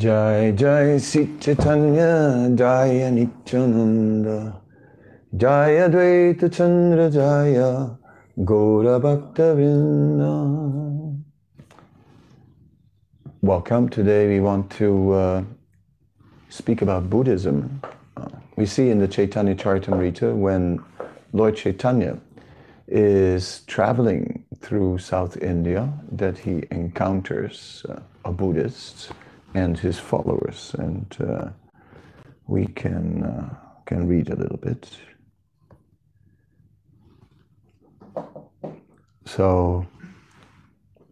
Jai Jai Sit Chaitanya Jaya Nityananda Jaya Advaita Chandra Jaya Gaura Bhakta Welcome. Today we want to uh, speak about Buddhism. Uh, we see in the Chaitanya Charitamrita when Lord Chaitanya is traveling through South India that he encounters uh, a Buddhist and his followers. And uh, we can, uh, can read a little bit. So,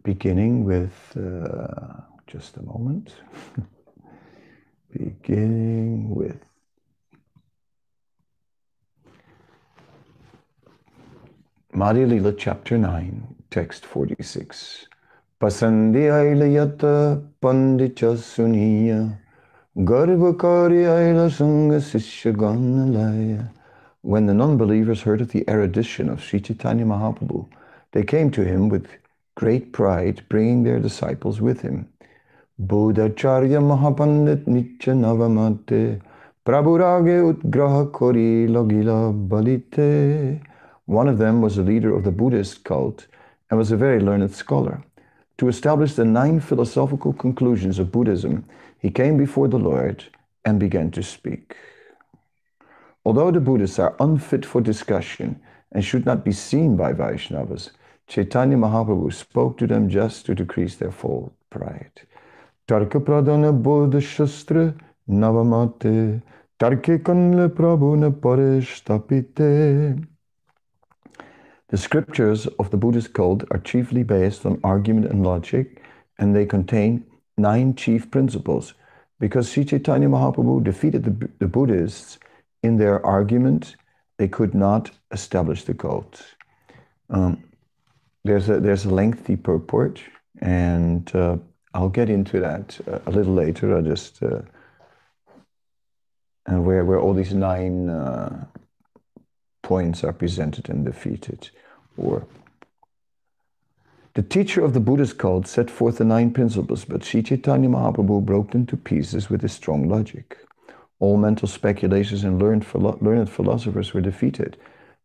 beginning with uh, just a moment. beginning with Madhya Lila, chapter 9, text 46. Pasandi ailayata pandicha suniya Garbhakari aila sangha sishya When the non-believers heard of the erudition of Sri Chaitanya Mahaprabhu, they came to him with great pride, bringing their disciples with him. Buddhacharya Mahapandit Nitya Navamate Prabhurage Utgraha Kori Logila Balite One of them was a leader of the Buddhist cult and was a very learned scholar. To establish the nine philosophical conclusions of Buddhism, he came before the Lord and began to speak. Although the Buddhists are unfit for discussion and should not be seen by Vaishnavas, Chaitanya Mahaprabhu spoke to them just to decrease their full pride. Tarka pradana bodha shastra navamate tarke kanle prabhu parishtapite the scriptures of the Buddhist cult are chiefly based on argument and logic, and they contain nine chief principles. Because Sri Chaitanya Mahaprabhu defeated the, the Buddhists in their argument, they could not establish the cult. Um, there's, a, there's a lengthy purport, and uh, I'll get into that uh, a little later. I just uh, and where where all these nine uh, points are presented and defeated. The teacher of the Buddhist cult set forth the nine principles, but Sri Chaitanya Mahaprabhu broke them to pieces with his strong logic. All mental speculations and learned, philo learned philosophers were defeated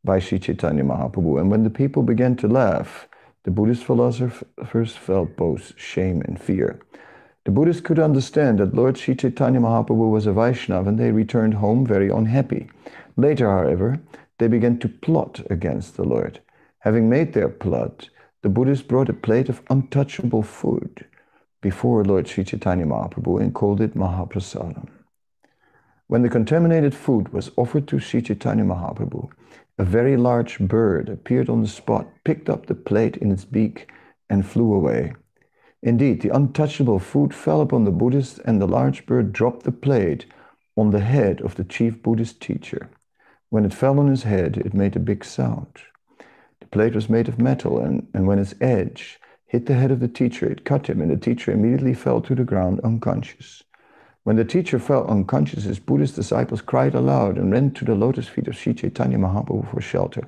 by Sri Chaitanya Mahaprabhu. And when the people began to laugh, the Buddhist philosophers felt both shame and fear. The Buddhists could understand that Lord Sri Chaitanya Mahaprabhu was a Vaishnava and they returned home very unhappy. Later, however, they began to plot against the Lord. Having made their plot, the Buddhists brought a plate of untouchable food before Lord Sri Chaitanya Mahaprabhu and called it Mahaprasadam. When the contaminated food was offered to Sri Chaitanya Mahaprabhu, a very large bird appeared on the spot, picked up the plate in its beak, and flew away. Indeed, the untouchable food fell upon the Buddhist, and the large bird dropped the plate on the head of the chief Buddhist teacher. When it fell on his head, it made a big sound. The plate was made of metal, and, and when its edge hit the head of the teacher, it cut him, and the teacher immediately fell to the ground unconscious. When the teacher fell unconscious, his Buddhist disciples cried aloud and ran to the lotus feet of Sri Chaitanya Mahaprabhu for shelter.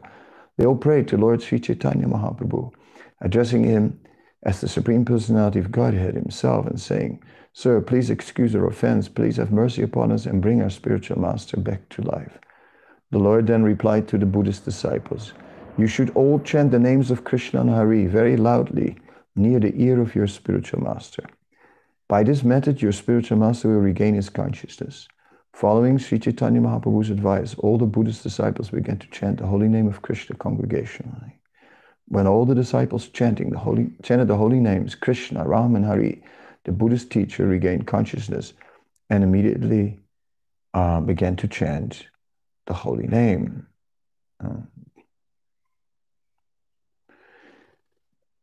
They all prayed to Lord Sri Chaitanya Mahaprabhu, addressing him as the Supreme Personality of Godhead himself and saying, Sir, please excuse our offense, please have mercy upon us and bring our spiritual master back to life. The Lord then replied to the Buddhist disciples, You should all chant the names of Krishna and Hari very loudly near the ear of your spiritual master. By this method, your spiritual master will regain his consciousness. Following Sri Chaitanya Mahaprabhu's advice, all the Buddhist disciples began to chant the holy name of Krishna congregationally. When all the disciples chanting the holy, chanted the holy names Krishna, Ram, and Hari, the Buddhist teacher regained consciousness and immediately uh, began to chant the holy name. Uh,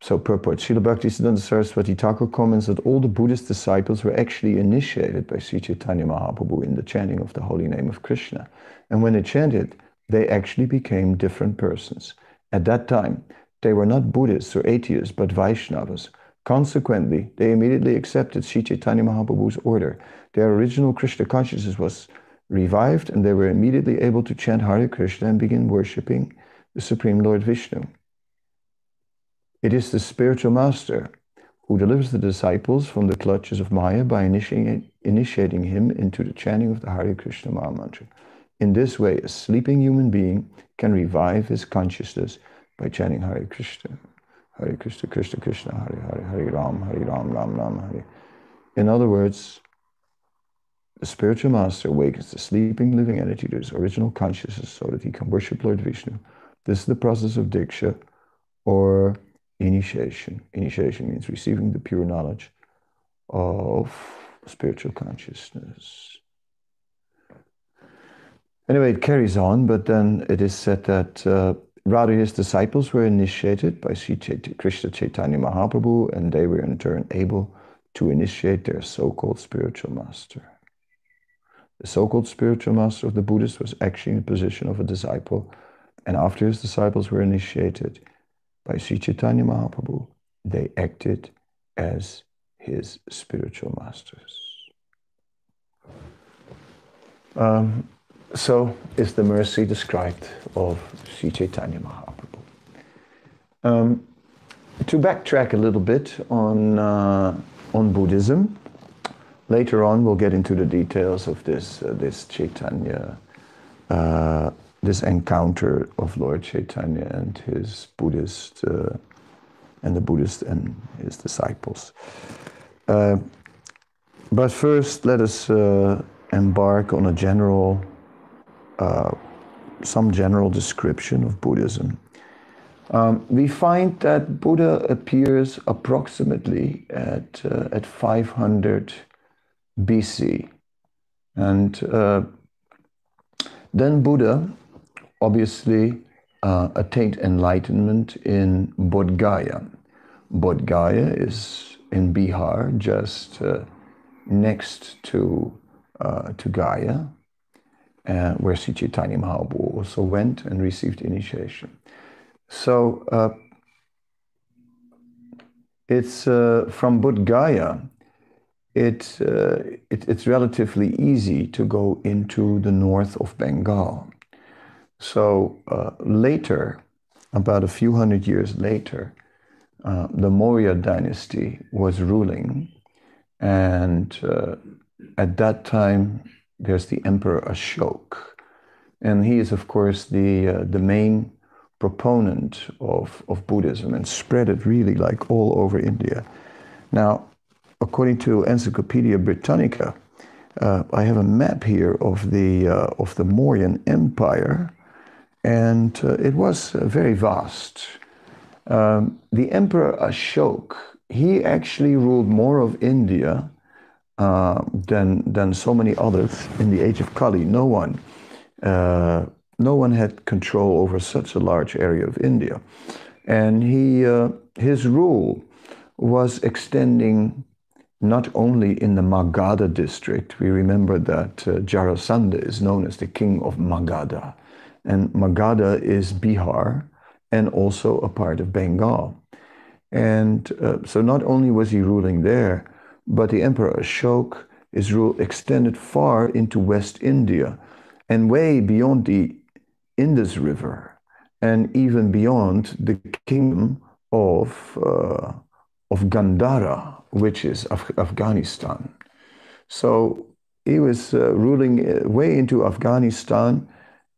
so purport, Srila Bhaktisiddhanta Saraswati Thakur comments that all the Buddhist disciples were actually initiated by Sri Chaitanya Mahaprabhu in the chanting of the holy name of Krishna. And when they chanted, they actually became different persons. At that time, they were not Buddhists or atheists, but Vaishnavas. Consequently, they immediately accepted Sri Chaitanya Mahaprabhu's order. Their original Krishna consciousness was revived and they were immediately able to chant Hare Krishna and begin worshipping the Supreme Lord Vishnu. It is the spiritual master who delivers the disciples from the clutches of Maya by initiating, him into the chanting of the Hare Krishna Maha Mantra. In this way, a sleeping human being can revive his consciousness by chanting Hare Krishna. Hare Krishna, Krishna Krishna, Hare Hare, Hare Ram, Hare Ram, Ram Ram, Hare. In other words, the spiritual master awakens the sleeping living entity to his original consciousness so that he can worship Lord Vishnu. This is the process of Diksha or initiation. Initiation means receiving the pure knowledge of spiritual consciousness. Anyway, it carries on, but then it is said that uh, Radha his disciples were initiated by Sri Krishna Chaitanya Mahaprabhu, and they were in turn able to initiate their so-called spiritual master. The so-called spiritual master of the Buddhists was actually in the position of a disciple, and after his disciples were initiated by Sri Chaitanya Mahaprabhu, they acted as his spiritual masters. Um, so is the mercy described of Sri Chaitanya Mahaprabhu. Um, to backtrack a little bit on, uh, on Buddhism, later on we'll get into the details of this, uh, this Chaitanya, uh, this encounter of Lord Chaitanya and his Buddhist, uh, and the Buddhist and his disciples. Uh, but first, let us uh, embark on a general uh, some general description of Buddhism. Um, we find that Buddha appears approximately at, uh, at 500 BC. And uh, then Buddha obviously uh, attained enlightenment in Bodh Gaya. Bodh Gaya is in Bihar, just uh, next to, uh, to Gaya uh, where Sri Chaitanya Mahaprabhu also went and received initiation. So uh, it's uh, from Bodh Gaya, it, it, it's relatively easy to go into the north of Bengal. So uh, later, about a few hundred years later, uh, the Maurya dynasty was ruling, and at that time there's the Emperor Ashok. And he is, of course, the, uh, the main proponent of, of Buddhism and spread it really like all over India. Now, according to Encyclopedia Britannica, uh, I have a map here of the, uh, of the Mauryan Empire, and uh, it was uh, very vast. Um, the Emperor Ashok, he actually ruled more of India uh, than than so many others in the age of Kali. No one, uh, no one had control over such a large area of India, and he uh, his rule was extending not only in the Magadha district. We remember that uh, Jarasandha is known as the king of Magadha, and Magadha is Bihar and also a part of Bengal. And uh, so not only was he ruling there, but the Emperor Ashok, his rule extended far into West India and way beyond the Indus River and even beyond the kingdom of, uh, of Gandhara, which is Af Afghanistan. So he was uh, ruling uh, way into Afghanistan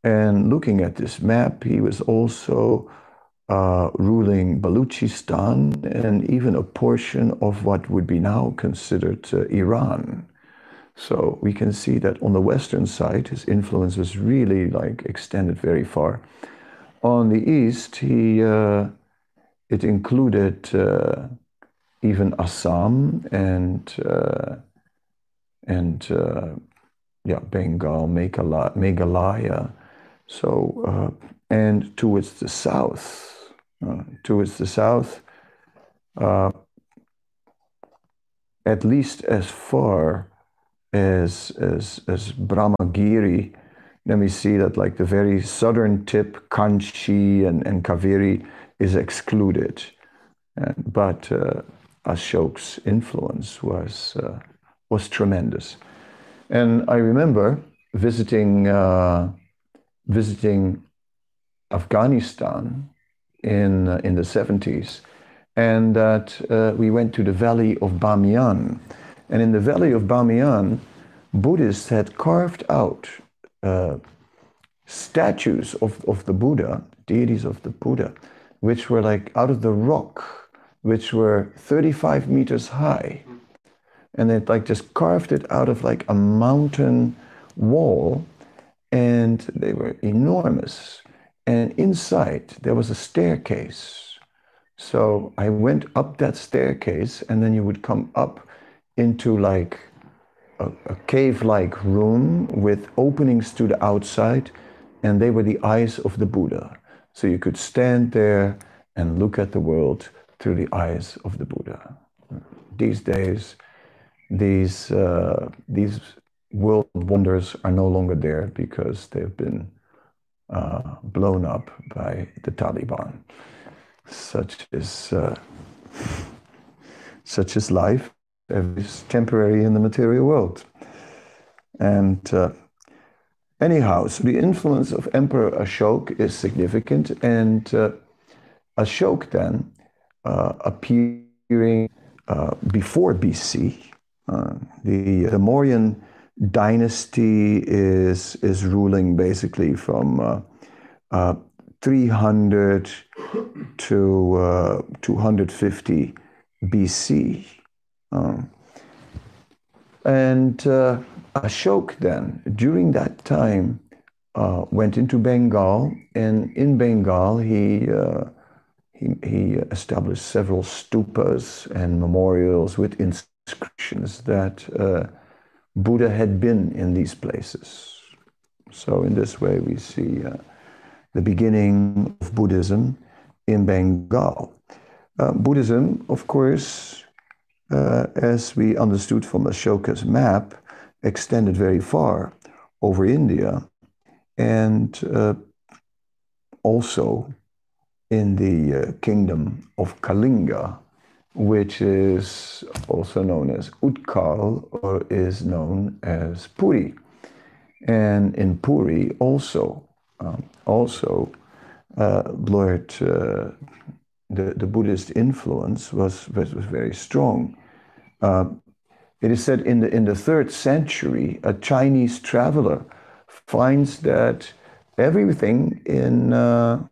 and looking at this map, he was also uh, ruling Baluchistan and even a portion of what would be now considered uh, Iran. So we can see that on the western side, his influence was really like extended very far. On the east, he uh, it included uh, even Assam and uh, and uh, yeah Bengal, Meghalaya. So and towards the south, uh, towards the south, uh, at least as far as, as, as Brahmagiri. Then we see that like the very southern tip, Kanchi and, and Kaveri, is excluded. but uh, Ashok's influence was, uh, was tremendous. And I remember visiting, uh, visiting Afghanistan in, in the 70s, and that uh, we went to the valley of Bamiyan. And in the valley of Bamiyan, Buddhists had carved out uh, statues of, of the Buddha, deities of the Buddha, which were like out of the rock, which were 35 meters high. And they'd like just carved it out of like a mountain wall, and they were enormous. And inside there was a staircase. So I went up that staircase, and then you would come up into like a, a cave like room with openings to the outside, and they were the eyes of the Buddha. So you could stand there and look at the world through the eyes of the Buddha. These days, these, uh, these world wonders are no longer there because they've been uh, blown up by the Taliban. Such is, uh, such is life. It's temporary in the material world. And uh, anyhow, so the influence of Emperor Ashok is significant. And uh, Ashok then uh, appearing uh, before BC, the, the Mauryan dynasty is, is ruling basically from uh, uh, 300 to 250 BC. Um, and uh, Ashok then, during that time, uh, went into Bengal, and in Bengal he, uh, he, he established several stupas and memorials with inscriptions that uh, Buddha had been in these places. So in this way we see uh, the beginning of Buddhism in Bengal. Uh, Buddhism, of course, uh, as we understood from Ashoka's map, extended very far over India and uh, also in the uh, kingdom of Kalinga, which is also known as Utkal or is known as Puri. And in Puri also, um, also uh, Lord uh, the, the Buddhist influence was, was, was very strong. Uh, it is said in the, in the third century, a Chinese traveler finds that everything in, uh,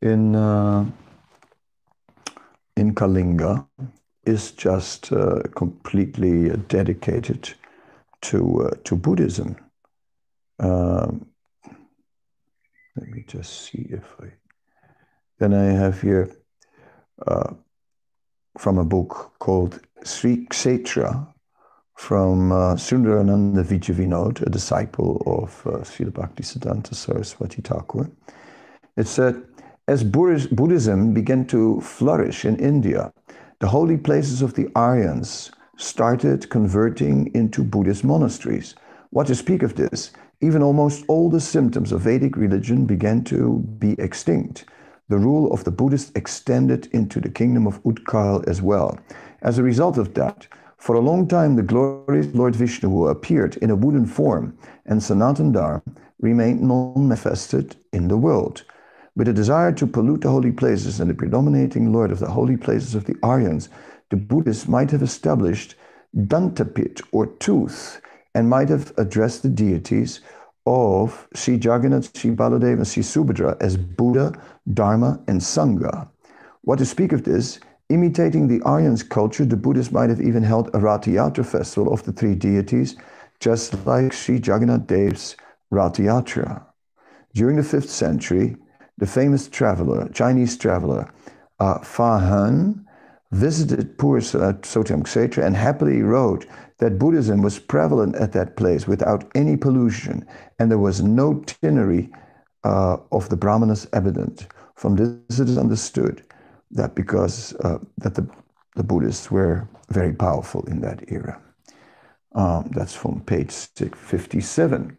in, uh, in Kalinga is just uh, completely dedicated to, uh, to Buddhism. Um, let me just see if I. Then I have here uh, from a book called Sri Kshetra from uh, Sundarananda Vidyavinod, a disciple of uh, Srila Bhaktisiddhanta Saraswati Thakur. It said, as Buddhism began to flourish in India, the holy places of the Aryans started converting into Buddhist monasteries. What to speak of this? Even almost all the symptoms of Vedic religion began to be extinct the rule of the Buddhists extended into the kingdom of Utkal as well. As a result of that, for a long time the glorious Lord Vishnu who appeared in a wooden form and Sanatan Dharma remained non-manifested in the world. With a desire to pollute the holy places and the predominating lord of the holy places of the Aryans, the Buddhists might have established Dantapit or tooth and might have addressed the deities of Sri Jagannath, Sri Baladeva, and Sri Subhadra as Buddha, Dharma, and Sangha. What to speak of this? Imitating the Aryan's culture, the Buddhists might have even held a Rathayatra festival of the three deities, just like Sri Jagannath Dev's Rathayatra. During the 5th century, the famous traveler, Chinese traveler, uh, Fa Hien, visited Purushottam Kshetra and happily wrote that Buddhism was prevalent at that place without any pollution, and there was no tinnery uh, of the Brahmanas evident. From this it is understood that because uh, that the, the Buddhists were very powerful in that era. Um, that's from page 657.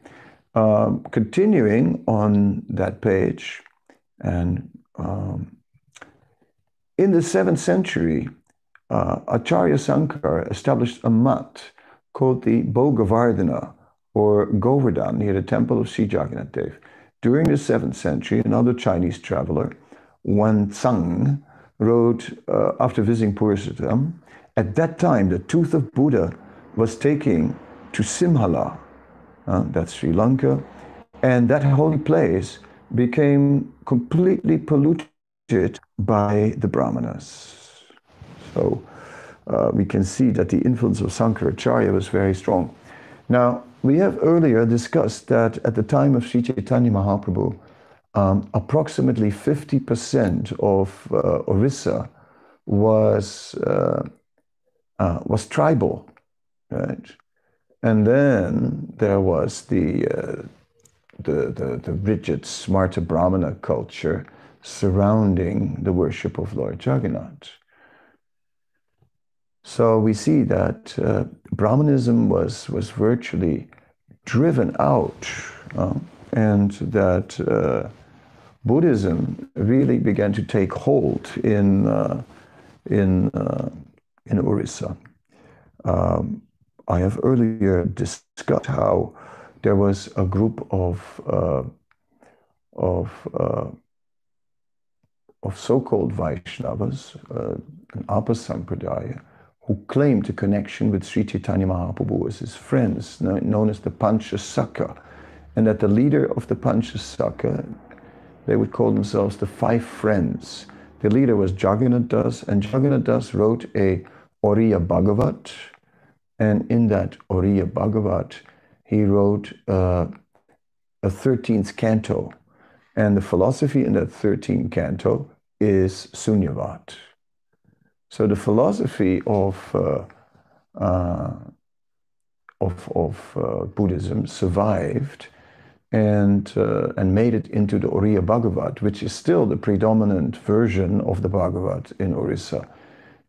Um, continuing on that page, and um, in the seventh century, uh, Acharya Sankar established a mat called the Bhogavardhana or Govardhan near the temple of Sri Jagannath Dev. During the 7th century, another Chinese traveler, Hiuen Tsang, wrote uh, after visiting Purushotham, at that time the tooth of Buddha was taken to Simhala, uh, that's Sri Lanka, and that holy place became completely polluted by the Brahmanas. So uh, we can see that the influence of Sankaracharya was very strong. Now, we have earlier discussed that at the time of Sri Chaitanya Mahaprabhu, um, approximately 50% of uh, Orissa was, uh, uh, was tribal, right? And then there was the, uh, the, the, the, rigid Smarta Brahmana culture surrounding the worship of Lord Jagannath. So we see that uh, Brahmanism was, was virtually driven out, uh, and that uh, Buddhism really began to take hold in, uh, in, uh, in Orissa. Um, I have earlier discussed how there was a group of, uh, of, of so-called Vaishnavas, an Apa Sampradaya, who claimed a connection with Sri Chaitanya Mahaprabhu as his friends, known as the Panchasakha. And that the leader of the Panchasakha, they would call themselves the Five Friends. The leader was Jagannath Das, and Jagannath Das wrote a Oriya Bhagavat. And in that Oriya Bhagavat, he wrote uh, a 13th canto. And the philosophy in that 13th canto is Sunyavad. So the philosophy of uh, uh, of, of uh, Buddhism survived and uh, and made it into the Oriya Bhagavat, which is still the predominant version of the Bhagavat in Orissa.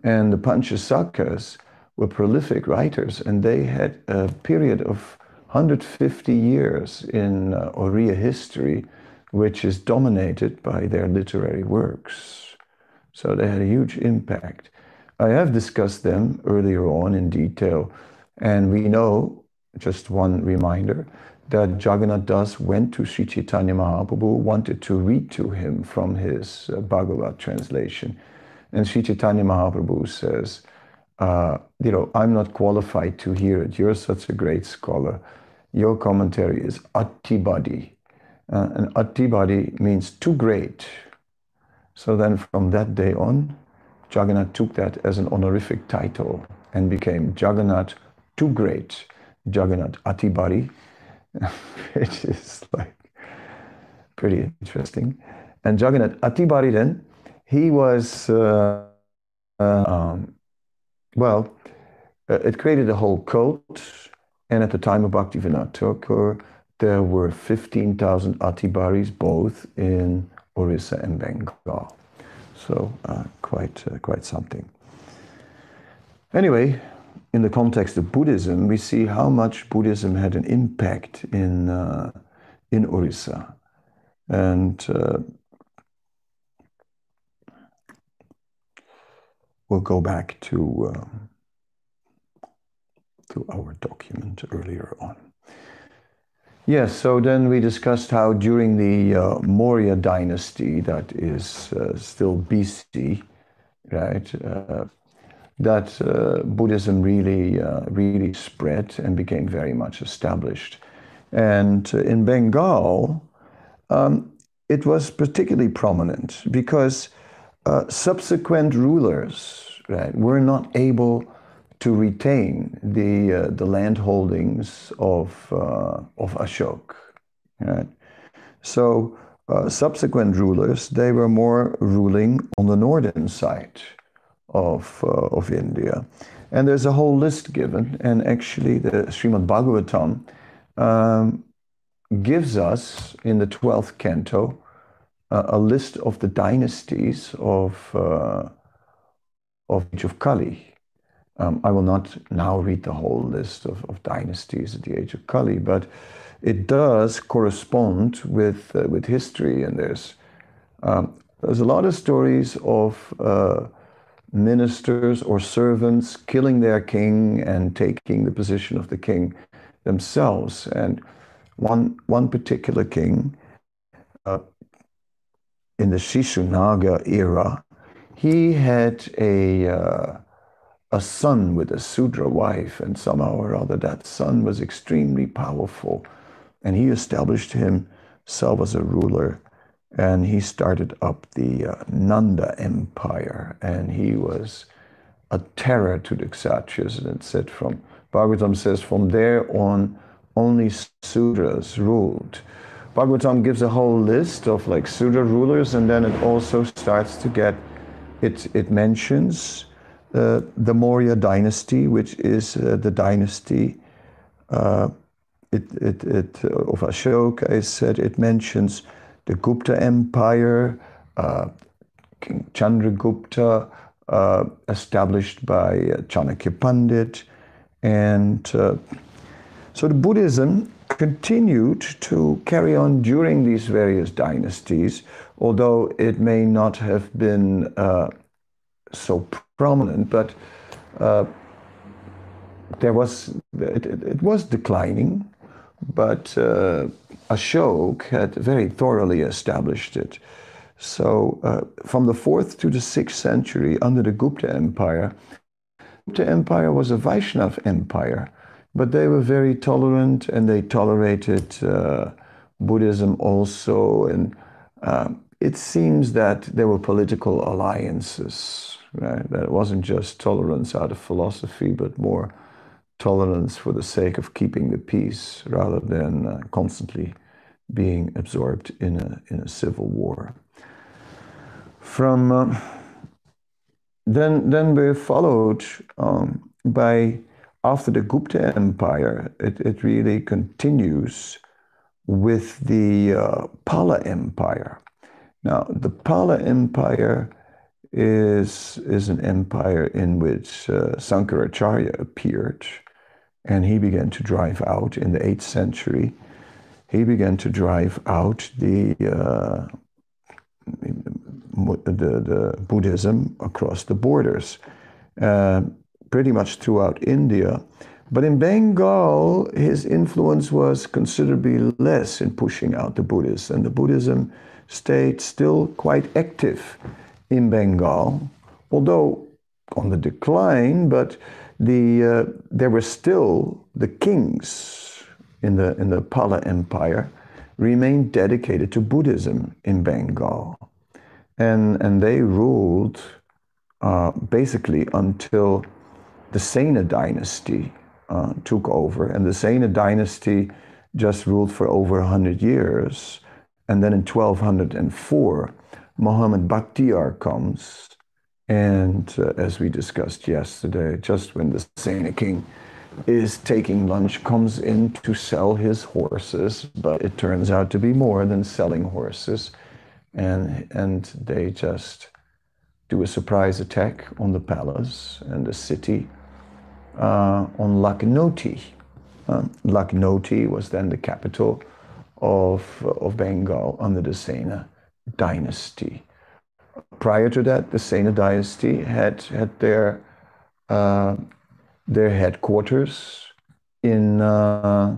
And the Panchasakhas were prolific writers, and they had a period of 150 years in uh, Oriya history, which is dominated by their literary works. So they had a huge impact. I have discussed them earlier on in detail, and we know, just one reminder, that Jagannath Das went to Sri Chaitanya Mahaprabhu, wanted to read to him from his uh, Bhagavat translation. And Sri Chaitanya Mahaprabhu says, uh, you know, I'm not qualified to hear it. You're such a great scholar. Your commentary is attibadi. Uh, and attibadi means too great. So then from that day on, Jagannath took that as an honorific title and became Jagannath too great, Jagannath Atibari, which is like pretty interesting. And Jagannath Atibari then, he was, uh, uh, um, well, uh, it created a whole cult. And at the time of Bhaktivinoda Thakur, there were 15,000 Atibaris both in Orissa and Bengal. So uh, quite, uh, quite something. Anyway, in the context of Buddhism, we see how much Buddhism had an impact in, uh, in Orissa. And uh, we'll go back to, uh, to our document earlier on. Yes, so then we discussed how during the uh, Maurya dynasty, that is uh, still BC, right, uh, that uh, Buddhism really, uh, really spread and became very much established. And uh, in Bengal, um, it was particularly prominent because subsequent rulers, right, were not able to retain the uh, the land holdings of uh, of Ashok. Right? So uh, subsequent rulers they were more ruling on the northern side of uh, of India, and there's a whole list given. And actually, the Srimad Bhagavatam um, gives us in the twelfth canto a list of the dynasties of uh, of Kali. Um, I will not now read the whole list of, of, dynasties at the age of Kali, but it does correspond with uh, with history, and there's um, there's a lot of stories of uh, ministers or servants killing their king and taking the position of the king themselves. And one one particular king uh, in the Shishunaga era, he had a, uh, a son with a Sudra wife, and somehow or other that son was extremely powerful. And he established himself as a ruler, and he started up the uh, Nanda Empire, and he was a terror to the Kshatriyas. And it said from, Bhagavatam says, from there on, only Sudras ruled. Bhagavatam gives a whole list of like Sudra rulers, and then it also starts to get, it, it mentions uh, the Maurya dynasty, which is uh, the dynasty uh, it, it, it, of Ashoka, is said, it mentions the Gupta Empire, uh, King Chandragupta, uh, established by uh, Chanakya Pandit, and so the Buddhism continued to carry on during these various dynasties, although it may not have been uh, so prominent, but uh, there was it, it, was declining, but uh, Ashok had very thoroughly established it. So uh, from the fourth to the sixth century, under the Gupta Empire, Gupta Empire was a Vaishnav empire but they were very tolerant and they tolerated uh, Buddhism also. And uh, it seems that there were political alliances, right? That it wasn't just tolerance out of philosophy, but more tolerance for the sake of keeping the peace rather than uh, constantly being absorbed in a, in a civil war. From uh, then, then we're followed um, by after the Gupta Empire, it, it really continues with the uh, Pala Empire. Now, the Pala Empire is, is an empire in which uh, Sankaracharya appeared, and he began to drive out in the 8th century. He began to drive out the, uh, the, the, Buddhism across the borders. Uh, pretty much throughout India. But in Bengal, his influence was considerably less in pushing out the Buddhists, and the Buddhism stayed still quite active in Bengal, although on the decline, but the, uh, there were still the kings in the, in the Pala Empire remained dedicated to Buddhism in Bengal. And, and they ruled uh, basically until the Sena dynasty uh, took over, and the Sena dynasty just ruled for over 100 years. And then in 1204, Muhammad Bakhtiar comes, and uh, as we discussed yesterday, just when the Sena king is taking lunch, comes in to sell his horses, but it turns out to be more than selling horses. And, and they just do a surprise attack on the palace and the city uh, on Lakhnauti. Um, Lakhnauti was then the capital of, of Bengal under the Sena dynasty. Prior to that, the Sena dynasty had, had their, uh, their headquarters in, uh,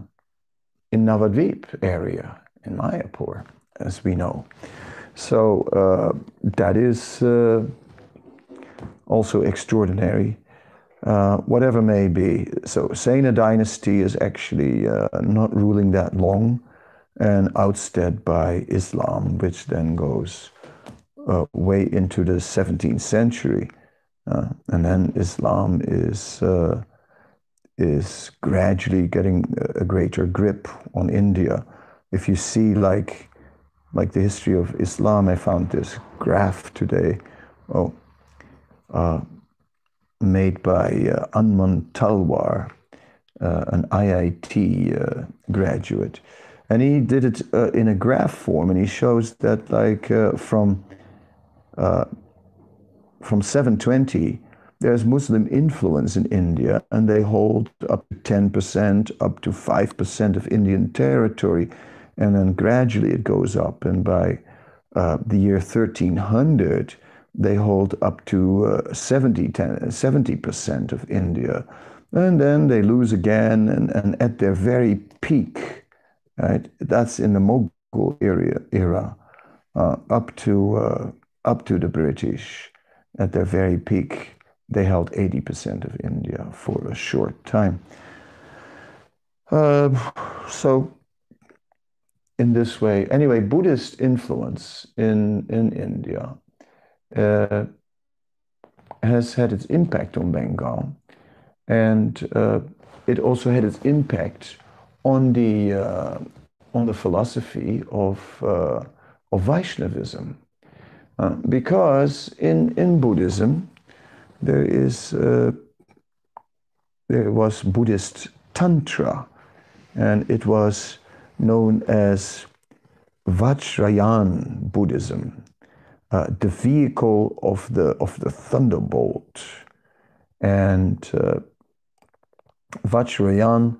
in Navadvip area, in Mayapur, as we know. So uh, that is uh, also extraordinary uh, whatever may be. So Sena dynasty is actually uh, not ruling that long and ousted by Islam, which then goes uh, way into the 17th century. Uh, and then Islam is, uh, is gradually getting a greater grip on India. If you see like, like the history of Islam, I found this graph today. Oh, made by uh, Anman Talwar, uh, an IIT uh, graduate. And he did it uh, in a graph form, and he shows that, like, uh, from, uh, from 720, there's Muslim influence in India, and they hold up to 10%, up to 5% of Indian territory. And then gradually it goes up, and by the year 1300, they hold up to uh, 70, 70% of India. And then they lose again, and, and at their very peak, right, that's in the Mughal era, era uh, up, to, uh, up to the British. at their very peak, they held 80% of India for a short time. Uh, so, in this way, anyway, Buddhist influence in, in India uh, has had its impact on Bengal, and uh, it also had its impact on the uh, on the philosophy of uh, of Vaishnavism, uh, because in in Buddhism there is uh, there was Buddhist tantra, and it was known as Vajrayana Buddhism, uh, the vehicle of the of the thunderbolt, and uh, Vajrayana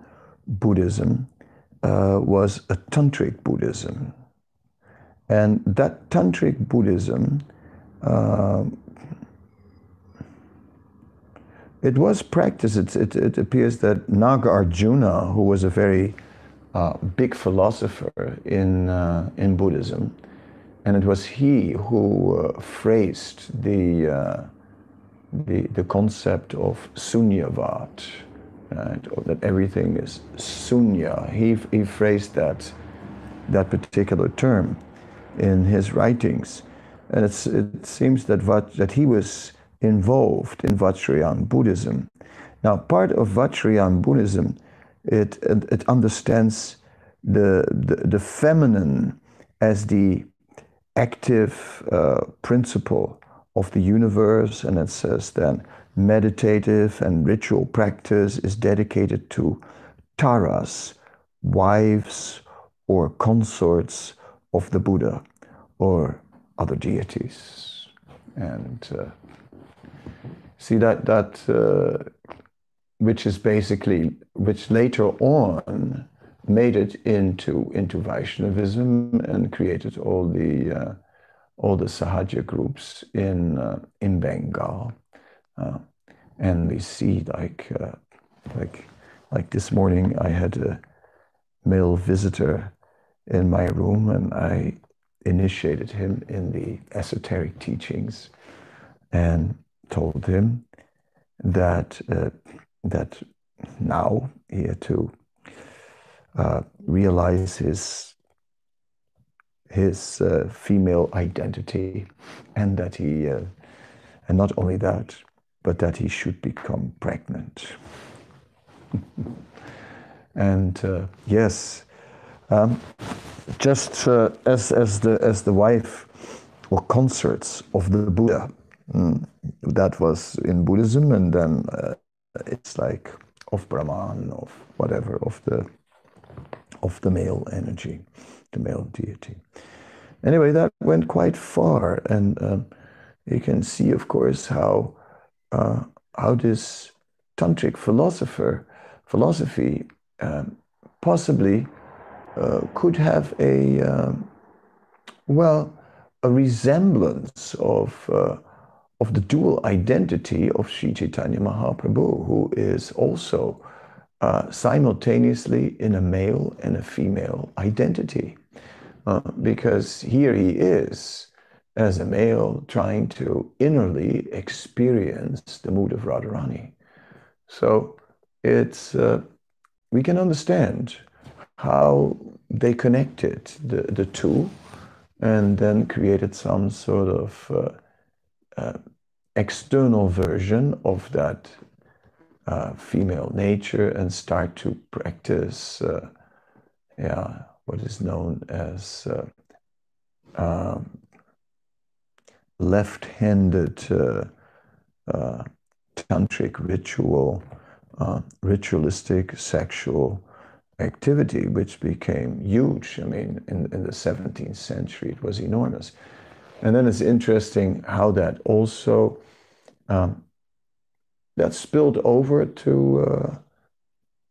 Buddhism uh, was a tantric Buddhism, and that tantric Buddhism. Uh, it was practiced. It, it, it, appears that Nagarjuna, who was a very uh, big philosopher in, uh, in Buddhism, and it was he who uh, phrased the, uh, the, the concept of sunyavad, right? that everything is sunya. He, he phrased that, that particular term in his writings. And it seems that, that he was involved in Vajrayana Buddhism. Now, part of Vajrayana Buddhism, it, it, it understands the, the, the, feminine as the active uh, principle of the universe, and it says then meditative and ritual practice is dedicated to taras, wives or consorts of the Buddha or other deities. And uh, see that that uh, which is basically which later on made it into into Vaishnavism and created all the uh, all the Sahaja groups in uh, in Bengal, uh, and we see like uh, like like this morning I had a male visitor in my room and I initiated him in the esoteric teachings and told him that uh, that now he had to uh, realize his his uh, female identity, and that he uh, and not only that, but that he should become pregnant. and uh, yes, um, just uh, as as the as the wife or consorts of the Buddha Mm. That was in Buddhism, and then uh, it's like of Brahman, of whatever, of the of the male energy, the male deity. Anyway, that went quite far, and um, you can see, of course, how uh, how this tantric philosopher philosophy um, possibly uh, could have a um, well a resemblance of uh, of the dual identity of Sri Chaitanya Mahaprabhu, who is also uh, simultaneously in a male and a female identity. Uh, because here he is as a male trying to innerly experience the mood of Radharani. So it's, uh, we can understand how they connected the, the two and then created some sort of uh, uh, external version of that uh, female nature and start to practice, uh, yeah, what is known as uh, um, left-handed uh, uh, tantric ritual, uh, ritualistic sexual activity, which became huge. I mean, in, in the 17th century, it was enormous. And then it's interesting how that also um, that spilled over to uh,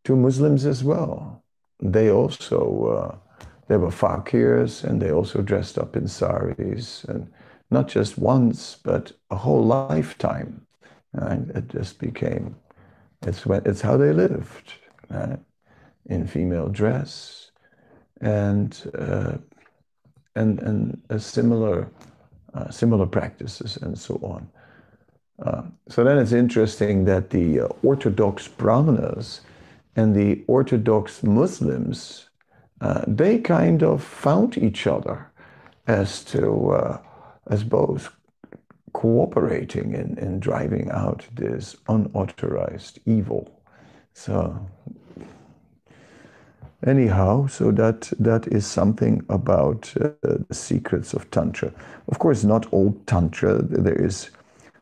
to Muslims as well. They also uh, they were fakirs and they also dressed up in saris and not just once but a whole lifetime. It just became it's when it's how they lived right? in female dress and uh, and and a similar uh, similar practices and so on. Uh, so then it's interesting that the uh, Orthodox Brahmanas and the Orthodox Muslims, uh, they kind of found each other as to uh, as both cooperating in, in driving out this unauthorized evil. So anyhow, so that that is something about uh, the secrets of Tantra. Of course, not all Tantra. There is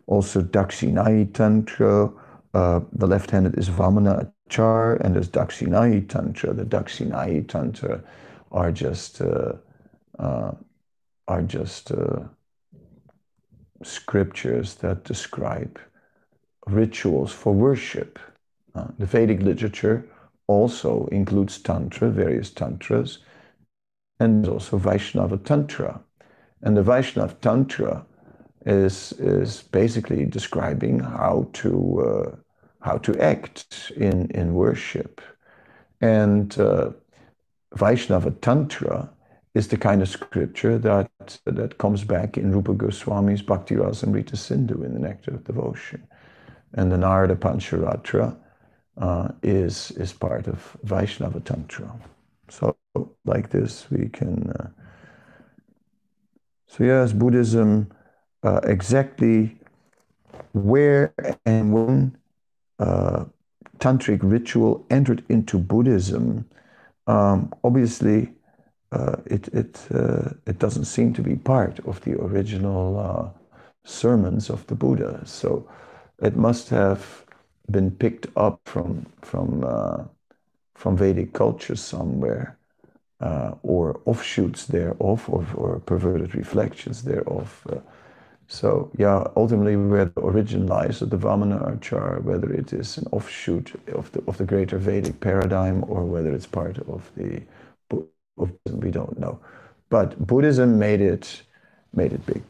also Dakshinai Tantra. Uh, the left-handed is Vamana Achar, and there's Dakshinai Tantra. The Dakshinai Tantra are just uh, uh are just uh, scriptures that describe rituals for worship. Uh, the Vedic literature also includes Tantra, various Tantras, and also Vaishnava Tantra. And the Vaishnava Tantra is, is basically describing how to, uh, how to act in, in worship. And uh, Vaishnava Tantra is the kind of scripture that, that comes back in Rupa Goswami's Bhakti Rasamrita Sindhu in the Nectar of Devotion. And the Narada Pancharatra uh, is is part of Vaishnava Tantra. So like this, we can. Uh, so yes, Buddhism uh, exactly where and when uh, tantric ritual entered into Buddhism. Um, obviously, uh, it it uh, it doesn't seem to be part of the original sermons of the Buddha. So it must have been picked up from from uh, from Vedic culture somewhere, uh, or offshoots thereof, or, or perverted reflections thereof. Uh, so yeah, ultimately where the origin lies of the Vamana Achar, whether it is an offshoot of the of the greater Vedic paradigm or whether it's part of the of we don't know. But Buddhism made it made it big.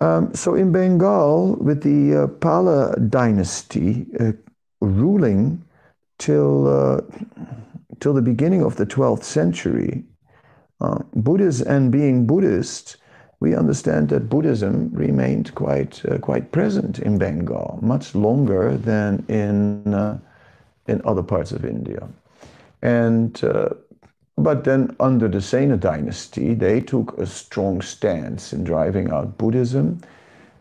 Um, so in Bengal, with the uh, Pala dynasty uh, ruling till, uh, till the beginning of the 12th century, uh, Buddhists and being Buddhist, we understand that Buddhism remained quite, uh, quite present in Bengal, much longer than in, uh, in other parts of India. And but then, under the Sena dynasty, they took a strong stance in driving out Buddhism.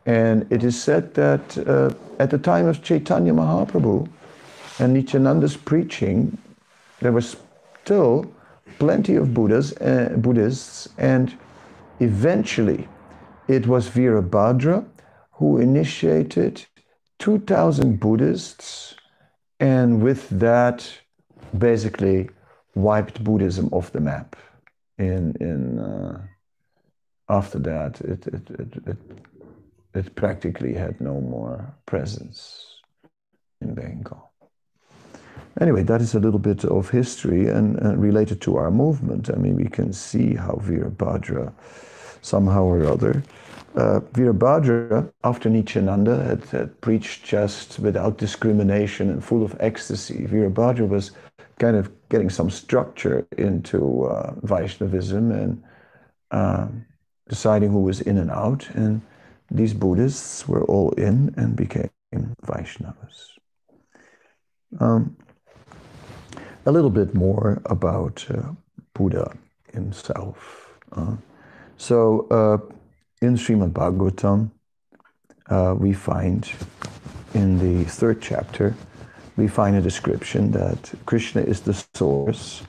And it is said that uh, at the time of Chaitanya Mahaprabhu and Nityananda's preaching, there was still plenty of Buddhas, uh, Buddhists, and eventually it was Virabhadra who initiated 2,000 Buddhists, and with that, basically wiped Buddhism off the map. In in uh, after that, it it, it it it practically had no more presence in Bengal. Anyway, that is a little bit of history and uh, related to our movement. I mean, we can see how Virabhadra, somehow or other, uh, Virabhadra, after Nityananda had, had preached just without discrimination and full of ecstasy, Virabhadra was kind of getting some structure into uh, Vaishnavism and uh, deciding who was in and out. And these Buddhists were all in and became Vaishnavas. Um, a little bit more about uh, Buddha himself. Uh, so uh, in Srimad Bhagavatam, uh, we find in the third chapter we find a description that Krishna is the source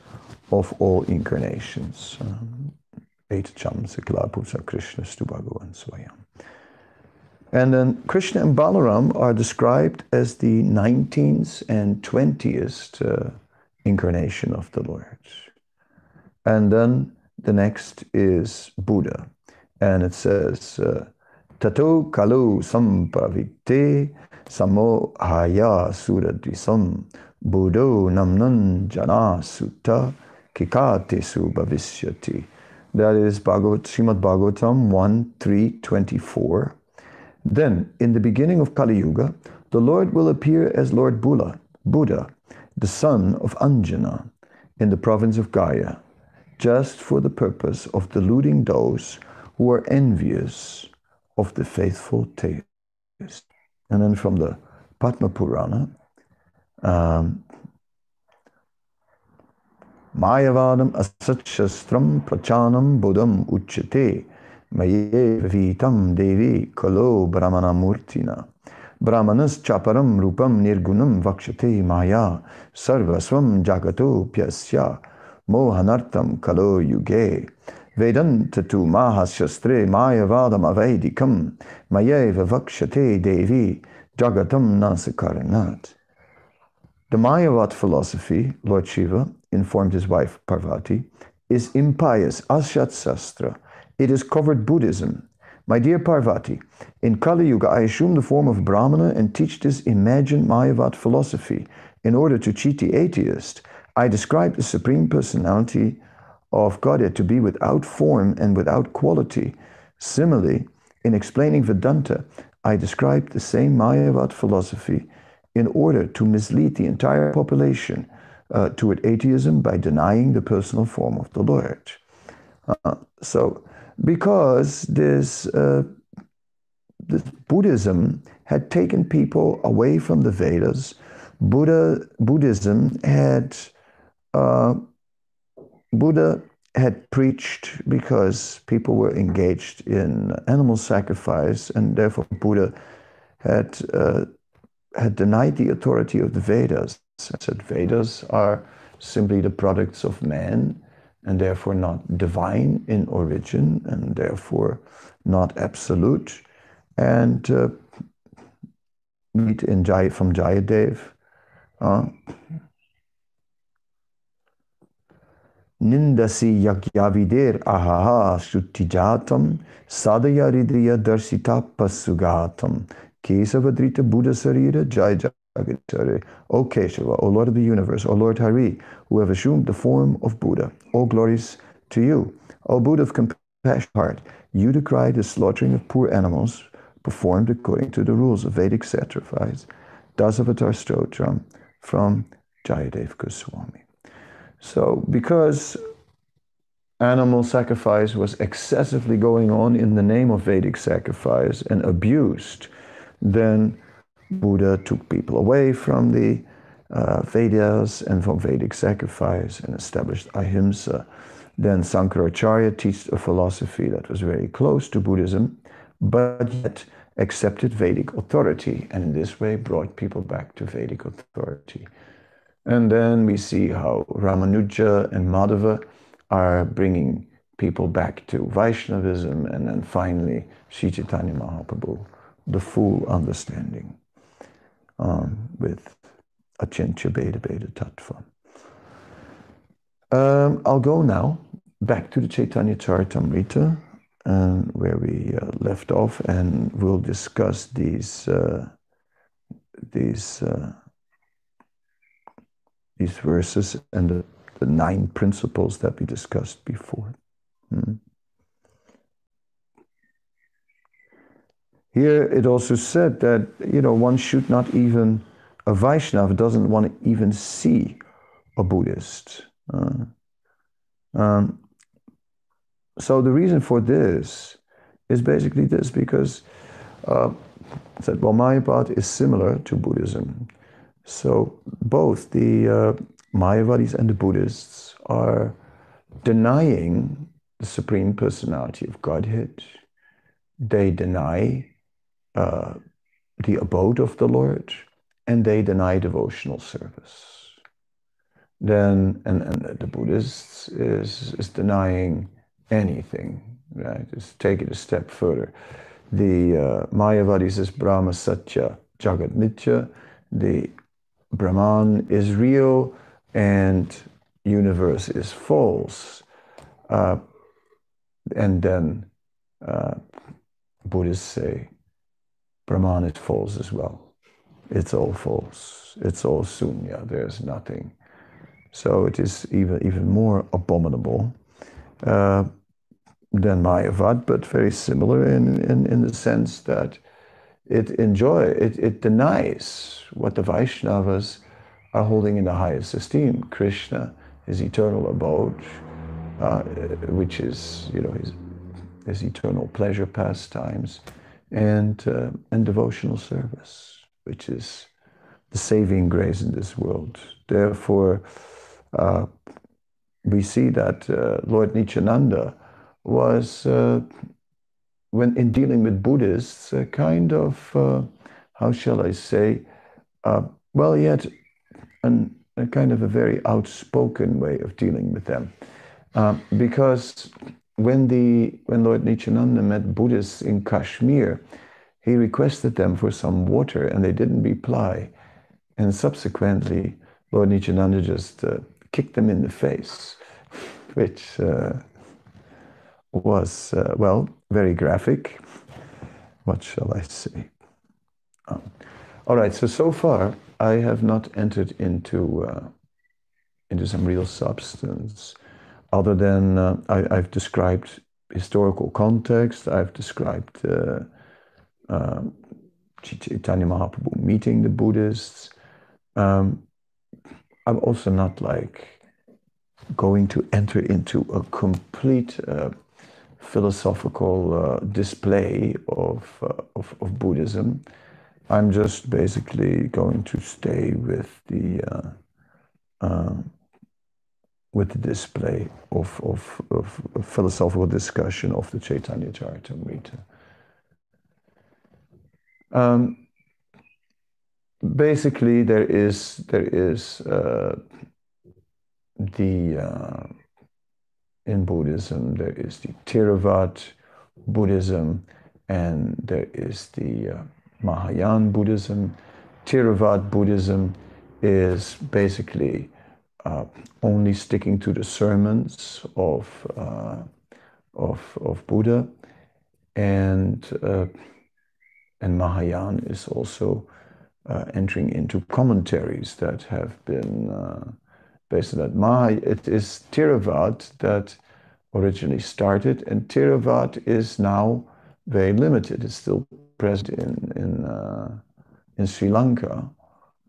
of all incarnations. Um, Krishna Bhagavan Swayam. And then Krishna and Balaram are described as the 19th and 20th uh, incarnation of the Lord. And then the next is Buddha. And it says, uh, Tato kalu sampravite samo haya suradvisam buddho namnan jana sutta kikate su bhavishyati. That is Bhagavat, Srimad Bhagavatam 1, 3, 24. Then, in the beginning of Kali Yuga, the Lord will appear as Lord Buddha, Buddha, the son of Anjana, in the province of Gaya, just for the purpose of deluding those who are envious of the faithful tale. And then from the Padma Purana, um, Mayavadam asatshastram prachanam buddham uchate maye vitam devi kalo brahmana murtina. Brahmanas chaparam rupam nirgunam vakshate maya sarvasvam jagato pyasya mohanartam kalo yuge. Vedantatu mahashastre mayavadam avedikam mayeva vakshate devi jagatam nasakaranat. The Mayavad philosophy, Lord Shiva informed his wife Parvati, is impious, Ashat Sastra. It is covered Buddhism. My dear Parvati, in Kali Yuga I assume the form of Brahmana and teach this imagined Mayavad philosophy. In order to cheat the atheist, I describe the Supreme Personality of Godhead to be without form and without quality. Similarly, in explaining Vedanta, I described the same Mayavad philosophy in order to mislead the entire population uh, toward atheism by denying the personal form of the Lord. Uh, so, because this, uh, this Buddhism had taken people away from the Vedas, Buddha Buddhism had uh, Buddha had preached because people were engaged in animal sacrifice, and therefore Buddha had uh, had denied the authority of the Vedas. I said Vedas are simply the products of man and therefore not divine in origin and therefore not absolute. And uh, meet in Jai, from Jayadev. Uh, Nindasi yagyavider ahaha sutijatam sadaya ridriya darsita pasugatam Kesavadrita Buddha Sarira Jai Jagatare. O Keshava, O Lord of the universe, O Lord Hari, who have assumed the form of Buddha, all glories to you. O Buddha of compassion heart, you decry the slaughtering of poor animals performed according to the rules of Vedic sacrifice. Dasavatar Stotram from Jayadev Goswami. So, because animal sacrifice was excessively going on in the name of Vedic sacrifice and abused, then Buddha took people away from the uh, Vedas and from Vedic sacrifice and established ahimsa. Then Sankaracharya taught a philosophy that was very close to Buddhism, but yet accepted Vedic authority and in this way brought people back to Vedic authority. And then we see how Ramanuja and Madhava are bringing people back to Vaishnavism, and then finally Sri Chaitanya Mahaprabhu the full understanding um, with Achintya Bheda Bheda Tattva. Um, I'll go now back to the Chaitanya Charitamrita, um, where we uh, left off, and we'll discuss these uh, these uh, these verses and the, the, nine principles that we discussed before. Mm-hmm. Here it also said that, you know, one should not even, a Vaishnava doesn't want to even see a Buddhist. Uh, um, so the reason for this is basically this, because uh, that well, Mayavad is similar to Buddhism. So both the uh, Mayavadis and the Buddhists are denying the Supreme Personality of Godhead. They deny uh, the abode of the Lord and they deny devotional service. Then, and, and the Buddhists is, is denying anything, right? Just take it a step further. The uh, Mayavadis is Brahma Satya Jagat Mithya. The Brahman is real and universe is false. Uh, and then uh, Buddhists say Brahman is false as well. It's all false. It's all sunya. There's nothing. So it is even even more abominable uh, than Mayavad, but very similar in, in, in the sense that it enjoy it, it denies what the Vaishnavas are holding in the highest esteem. Krishna, his eternal abode, uh, which is you know his his eternal pleasure pastimes and, uh, and devotional service, which is the saving grace in this world. Therefore, uh, we see that uh, Lord Nityananda was, uh, when in dealing with Buddhists, a kind of, uh, how shall I say, uh, well, yet an, a kind of a very outspoken way of dealing with them. Um, because when, the, when Lord Nityananda met Buddhists in Kashmir, he requested them for some water and they didn't reply. And subsequently, Lord Nityananda just uh, kicked them in the face, which uh, was, uh, well, very graphic. What shall I say? Um, all right, so so far I have not entered into uh, into some real substance, other than uh, I, have described historical context. I've described uh, uh, Chaitanya Mahaprabhu meeting the Buddhists. Um, I'm also not like going to enter into a complete uh, philosophical uh, display of, uh, of, of, Buddhism. I'm just basically going to stay with the uh, uh, with the display of, of, of, philosophical discussion of the Chaitanya Charitamrita. Um, basically, there is there is uh, the uh, in Buddhism there is the Theravada Buddhism, and there is the uh, Mahayana Buddhism. Theravada Buddhism is basically uh, only sticking to the sermons of uh, of of Buddha, and uh, and Mahayana is also uh, entering into commentaries that have been uh, based on that. Maha, it is Theravada that originally started, and Theravada is now very limited. It's still present in in uh, in Sri Lanka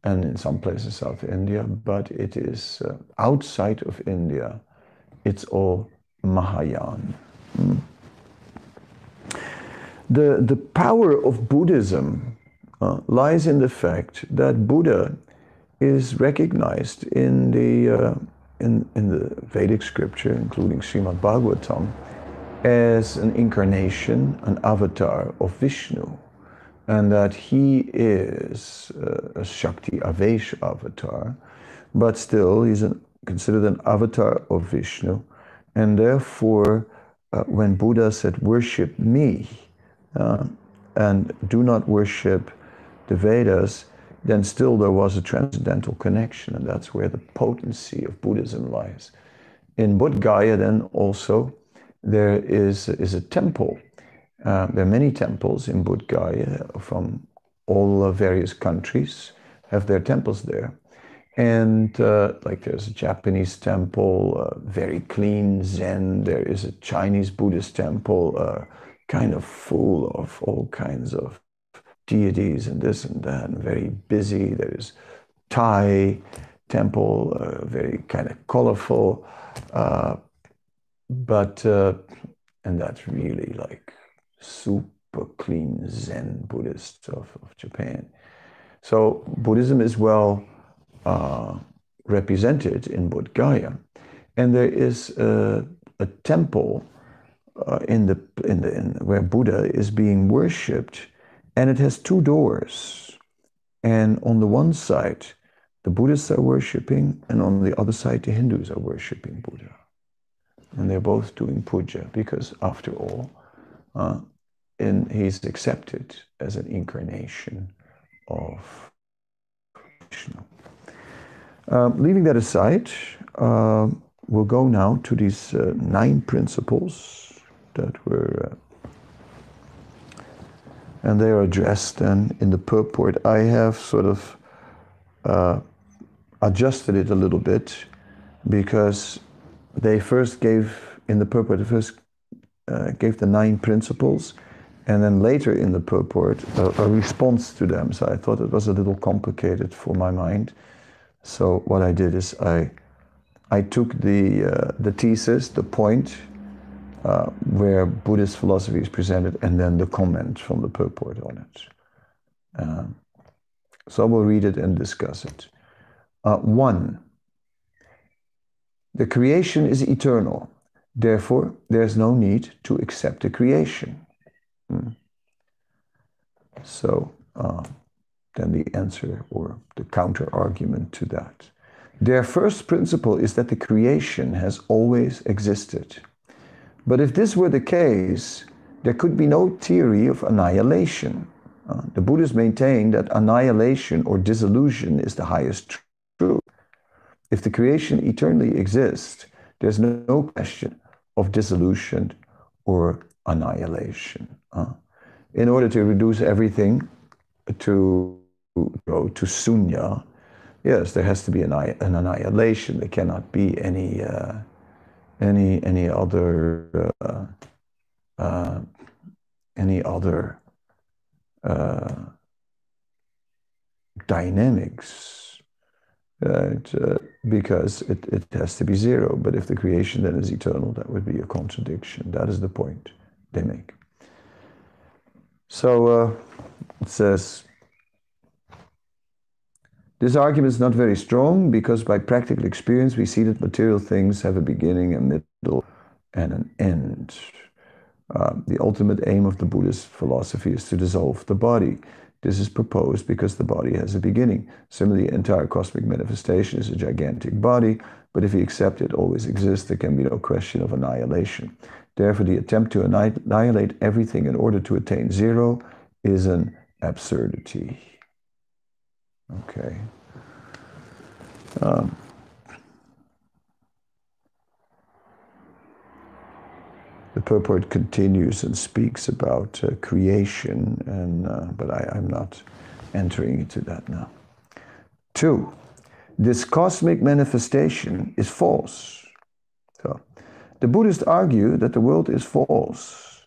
and in some places South India, but it is uh, outside of India. It's all Mahayana. Hmm. The, the power of Buddhism uh, lies in the fact that Buddha is recognized in the, uh, in, in the Vedic scripture, including Srimad Bhagavatam, as an incarnation, an avatar of Vishnu, and that he is uh, a Shakti Avesh avatar, but still he's an, considered an avatar of Vishnu, and therefore, uh, when Buddha said, Worship me, uh, and do not worship the Vedas, then still there was a transcendental connection, and that's where the potency of Buddhism lies. In Bodh Gaya, then also, there is, is a temple. Uh, there are many temples in Bodh Gaya from all various countries have their temples there. And uh, like there's a Japanese temple, uh, very clean Zen. There is a Chinese Buddhist temple, uh, kind of full of all kinds of deities and this and that, and very busy. There's Thai temple, uh, very kind of colorful, uh, but uh, and that's really like super clean Zen Buddhist of, of Japan. So Buddhism is well uh, represented in Bodh Gaya, and there is a, a temple uh, in the in the in, where Buddha is being worshipped, and it has two doors. And on the one side, the Buddhists are worshipping, and on the other side, the Hindus are worshipping Buddha. And they're both doing puja because, after all, uh, he's accepted as an incarnation of Vishnu. Um, leaving that aside, uh, we'll go now to these uh, nine principles that were, uh, and they are addressed then in the purport. I have sort of uh, adjusted it a little bit because they first gave in the purport, they first uh, gave the nine principles, and then later in the purport a, a, response to them. So I thought it was a little complicated for my mind. So what I did is I I took the uh, the thesis, the point uh, where Buddhist philosophy is presented, and then the comment from the purport on it. Uh, so we'll read it and discuss it. Uh, one, the creation is eternal. Therefore, there's no need to accept the creation. Hmm. So, uh, then the answer or the counter argument to that. Their first principle is that the creation has always existed. But if this were the case, there could be no theory of annihilation. Uh, the Buddhists maintain that annihilation or dissolution is the highest truth. If the creation eternally exists, there's no question of dissolution or annihilation. Uh, in order to reduce everything to to sunya, yes, there has to be an, an annihilation. There cannot be any uh, any any other uh, uh, any other uh, dynamics, right? Uh, because it, it has to be zero. But if the creation then is eternal, that would be a contradiction. That is the point they make. So uh, it says. This argument is not very strong because by practical experience we see that material things have a beginning, a middle, and an end. Uh, the ultimate aim of the Buddhist philosophy is to dissolve the body. This is proposed because the body has a beginning. Similarly, the entire cosmic manifestation is a gigantic body, but if we accept it always exists, there can be no question of annihilation. Therefore, the attempt to annihilate everything in order to attain zero is an absurdity. Okay. Um, the purport continues and speaks about uh, creation, and uh, but I, I'm not entering into that now. Two, this cosmic manifestation is false. So, the Buddhists argue that the world is false,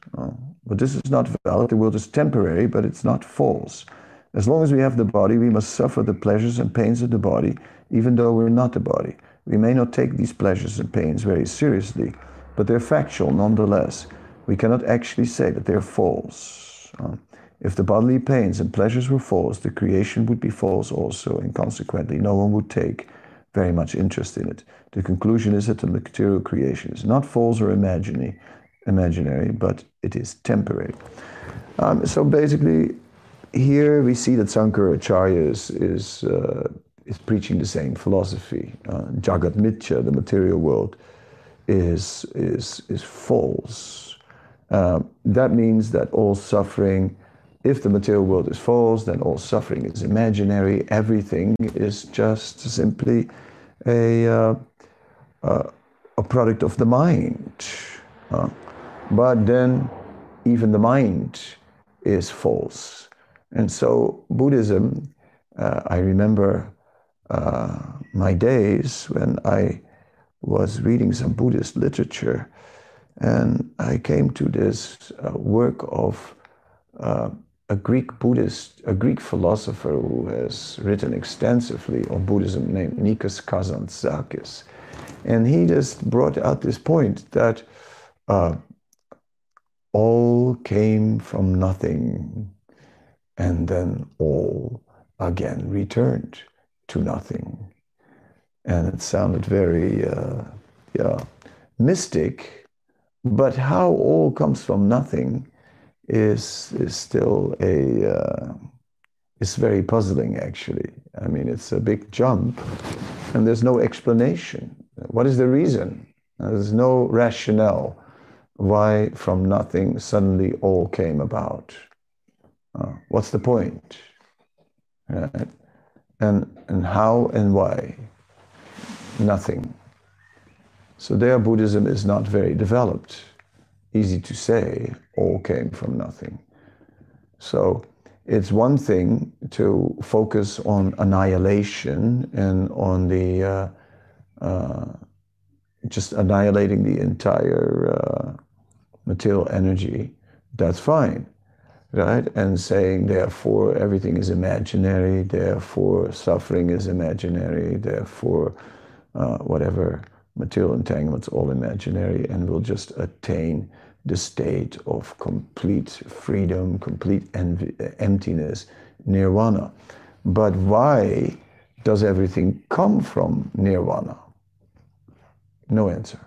but this is not valid. The world is temporary, but it's not false. As long as we have the body, we must suffer the pleasures and pains of the body, even though we're not the body. We may not take these pleasures and pains very seriously, but they're factual nonetheless. We cannot actually say that they're false. Uh, if the bodily pains and pleasures were false, the creation would be false also, and consequently, no one would take very much interest in it. The conclusion is that the material creation is not false or imaginary, imaginary but it is temporary. Um, so basically, here we see that Sankaracharya is, is, uh, is preaching the same philosophy. Uh, Jagat Mithya, the material world, is, is, is false. Uh, that means that all suffering, if the material world is false, then all suffering is imaginary. Everything is just simply a, uh, uh, a product of the mind. Uh, but then even the mind is false. And so Buddhism, uh, I remember uh, my days when I was reading some Buddhist literature, and I came to this uh, work of uh, a Greek Buddhist, a Greek philosopher who has written extensively on Buddhism named Nikos Kazantzakis. And he just brought out this point that uh, all came from nothing and then all again returned to nothing. And it sounded very, uh, yeah, mystic, but how all comes from nothing is, is still a, uh, it's very puzzling actually. I mean, it's a big jump and there's no explanation. What is the reason? There's no rationale why from nothing suddenly all came about. Uh, what's the point? Right? And, and how and why? Nothing. So their Buddhism is not very developed. Easy to say, all came from nothing. So it's one thing to focus on annihilation and on the uh, uh, just annihilating the entire uh, material energy. That's fine right? And saying, therefore, everything is imaginary, therefore, suffering is imaginary, therefore, uh, whatever material entanglements, all imaginary, and will just attain the state of complete freedom, complete emptiness, nirvana. But why does everything come from nirvana? No answer.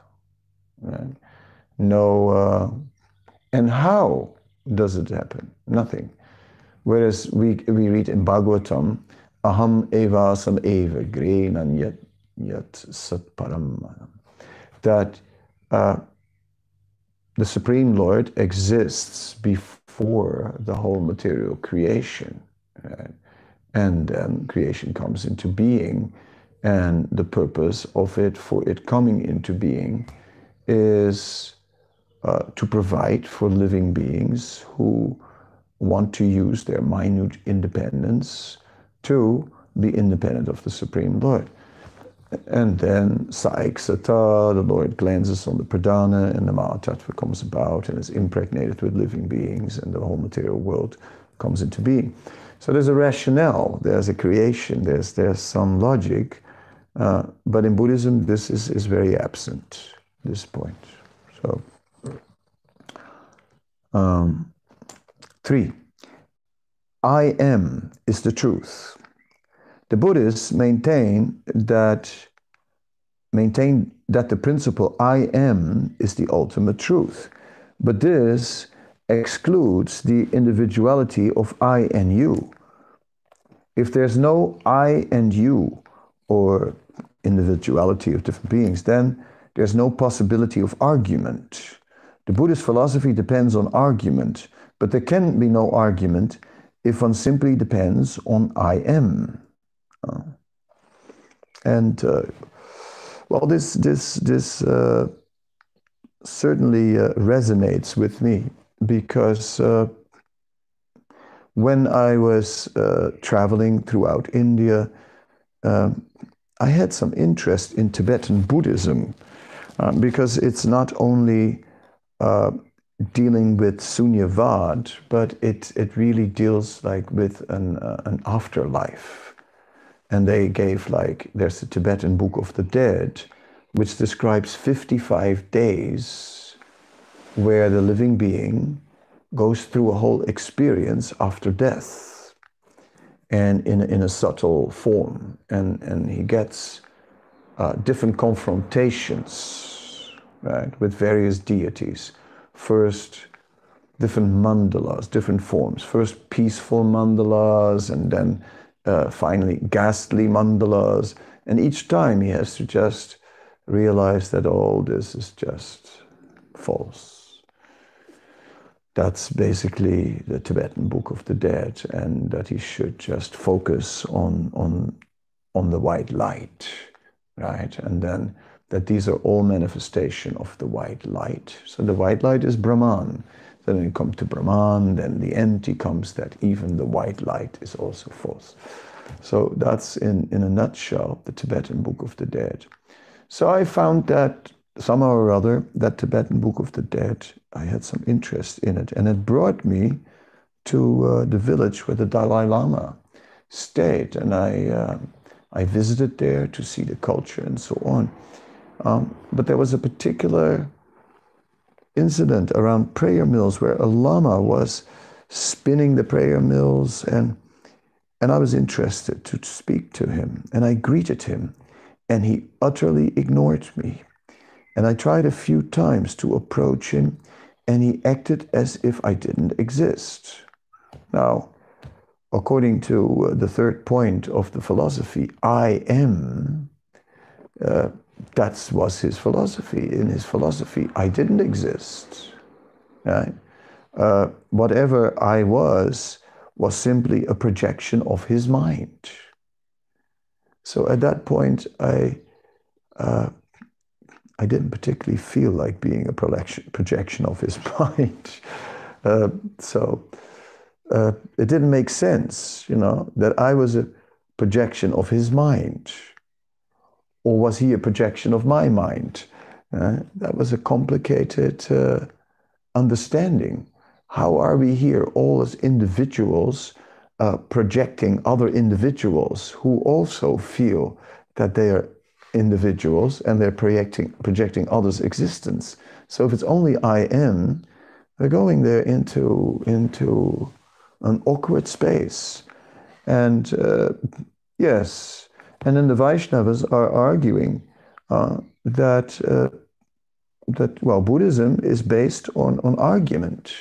Right? No, uh, and how does it happen? Nothing. Whereas we, we read in Bhagavatam, Aham eva sam eva grenan yat, yat sat param. That uh, the Supreme Lord exists before the whole material creation. Right? And then creation comes into being, and the purpose of it, for it coming into being, is uh, to provide for living beings who want to use their minute independence to be independent of the Supreme Lord. And then Saik Saiksata, the Lord glances on the Pradhana, and the Mahatattva comes about and is impregnated with living beings, and the whole material world comes into being. So there's a rationale, there's a creation, there's, there's some logic, uh, but in Buddhism, this is, is very absent, this point. So, um, three, I am is the truth. The Buddhists maintain that maintain that the principle I am is the ultimate truth. But this excludes the individuality of I and you. If there's no I and you or individuality of different beings, then there's no possibility of argument. The Buddhist philosophy depends on argument, but there can be no argument if one simply depends on I am. Uh, and uh, well, this this this uh, certainly uh, resonates with me because uh, when I was uh, traveling throughout India, um, I had some interest in Tibetan Buddhism because it's not only dealing with sunyavad, but it, it really deals like with an, uh, an afterlife. And they gave like, there's the Tibetan Book of the Dead, which describes 55 days where the living being goes through a whole experience after death and in, in a subtle form. And, and he gets uh, different confrontations, right, with various deities first different mandalas, different forms. First peaceful mandalas, and then uh, finally ghastly mandalas. And each time he has to just realize that all this is just false. That's basically the Tibetan Book of the Dead, and that he should just focus on, on, on the white light, right? And then that these are all manifestation of the white light. So the white light is Brahman. Then you come to Brahman, then the empty comes that even the white light is also false. So that's in, in a nutshell the Tibetan Book of the Dead. So I found that somehow or other, that Tibetan Book of the Dead, I had some interest in it. And it brought me to uh, the village where the Dalai Lama stayed. And I, uh, I visited there to see the culture and so on. Um, but there was a particular incident around prayer mills where a lama was spinning the prayer mills and and I was interested to speak to him. And I greeted him and he utterly ignored me. And I tried a few times to approach him and he acted as if I didn't exist. Now according to the third point of the philosophy I am uh, that was his philosophy. In his philosophy, I didn't exist. Right? Uh, whatever I was was simply a projection of his mind. So at that point, I uh, I didn't particularly feel like being a projection, of his mind. Uh, so uh, it didn't make sense, you know, that I was a projection of his mind. Or was he a projection of my mind? Uh, that was a complicated uh, understanding. How are we here, all as individuals, uh, projecting other individuals who also feel that they are individuals and they're projecting projecting others' existence. So if it's only I am, they're going there into into an awkward space, and uh, yes, and then the Vaishnavas are arguing uh, that uh, that well, Buddhism is based on on argument.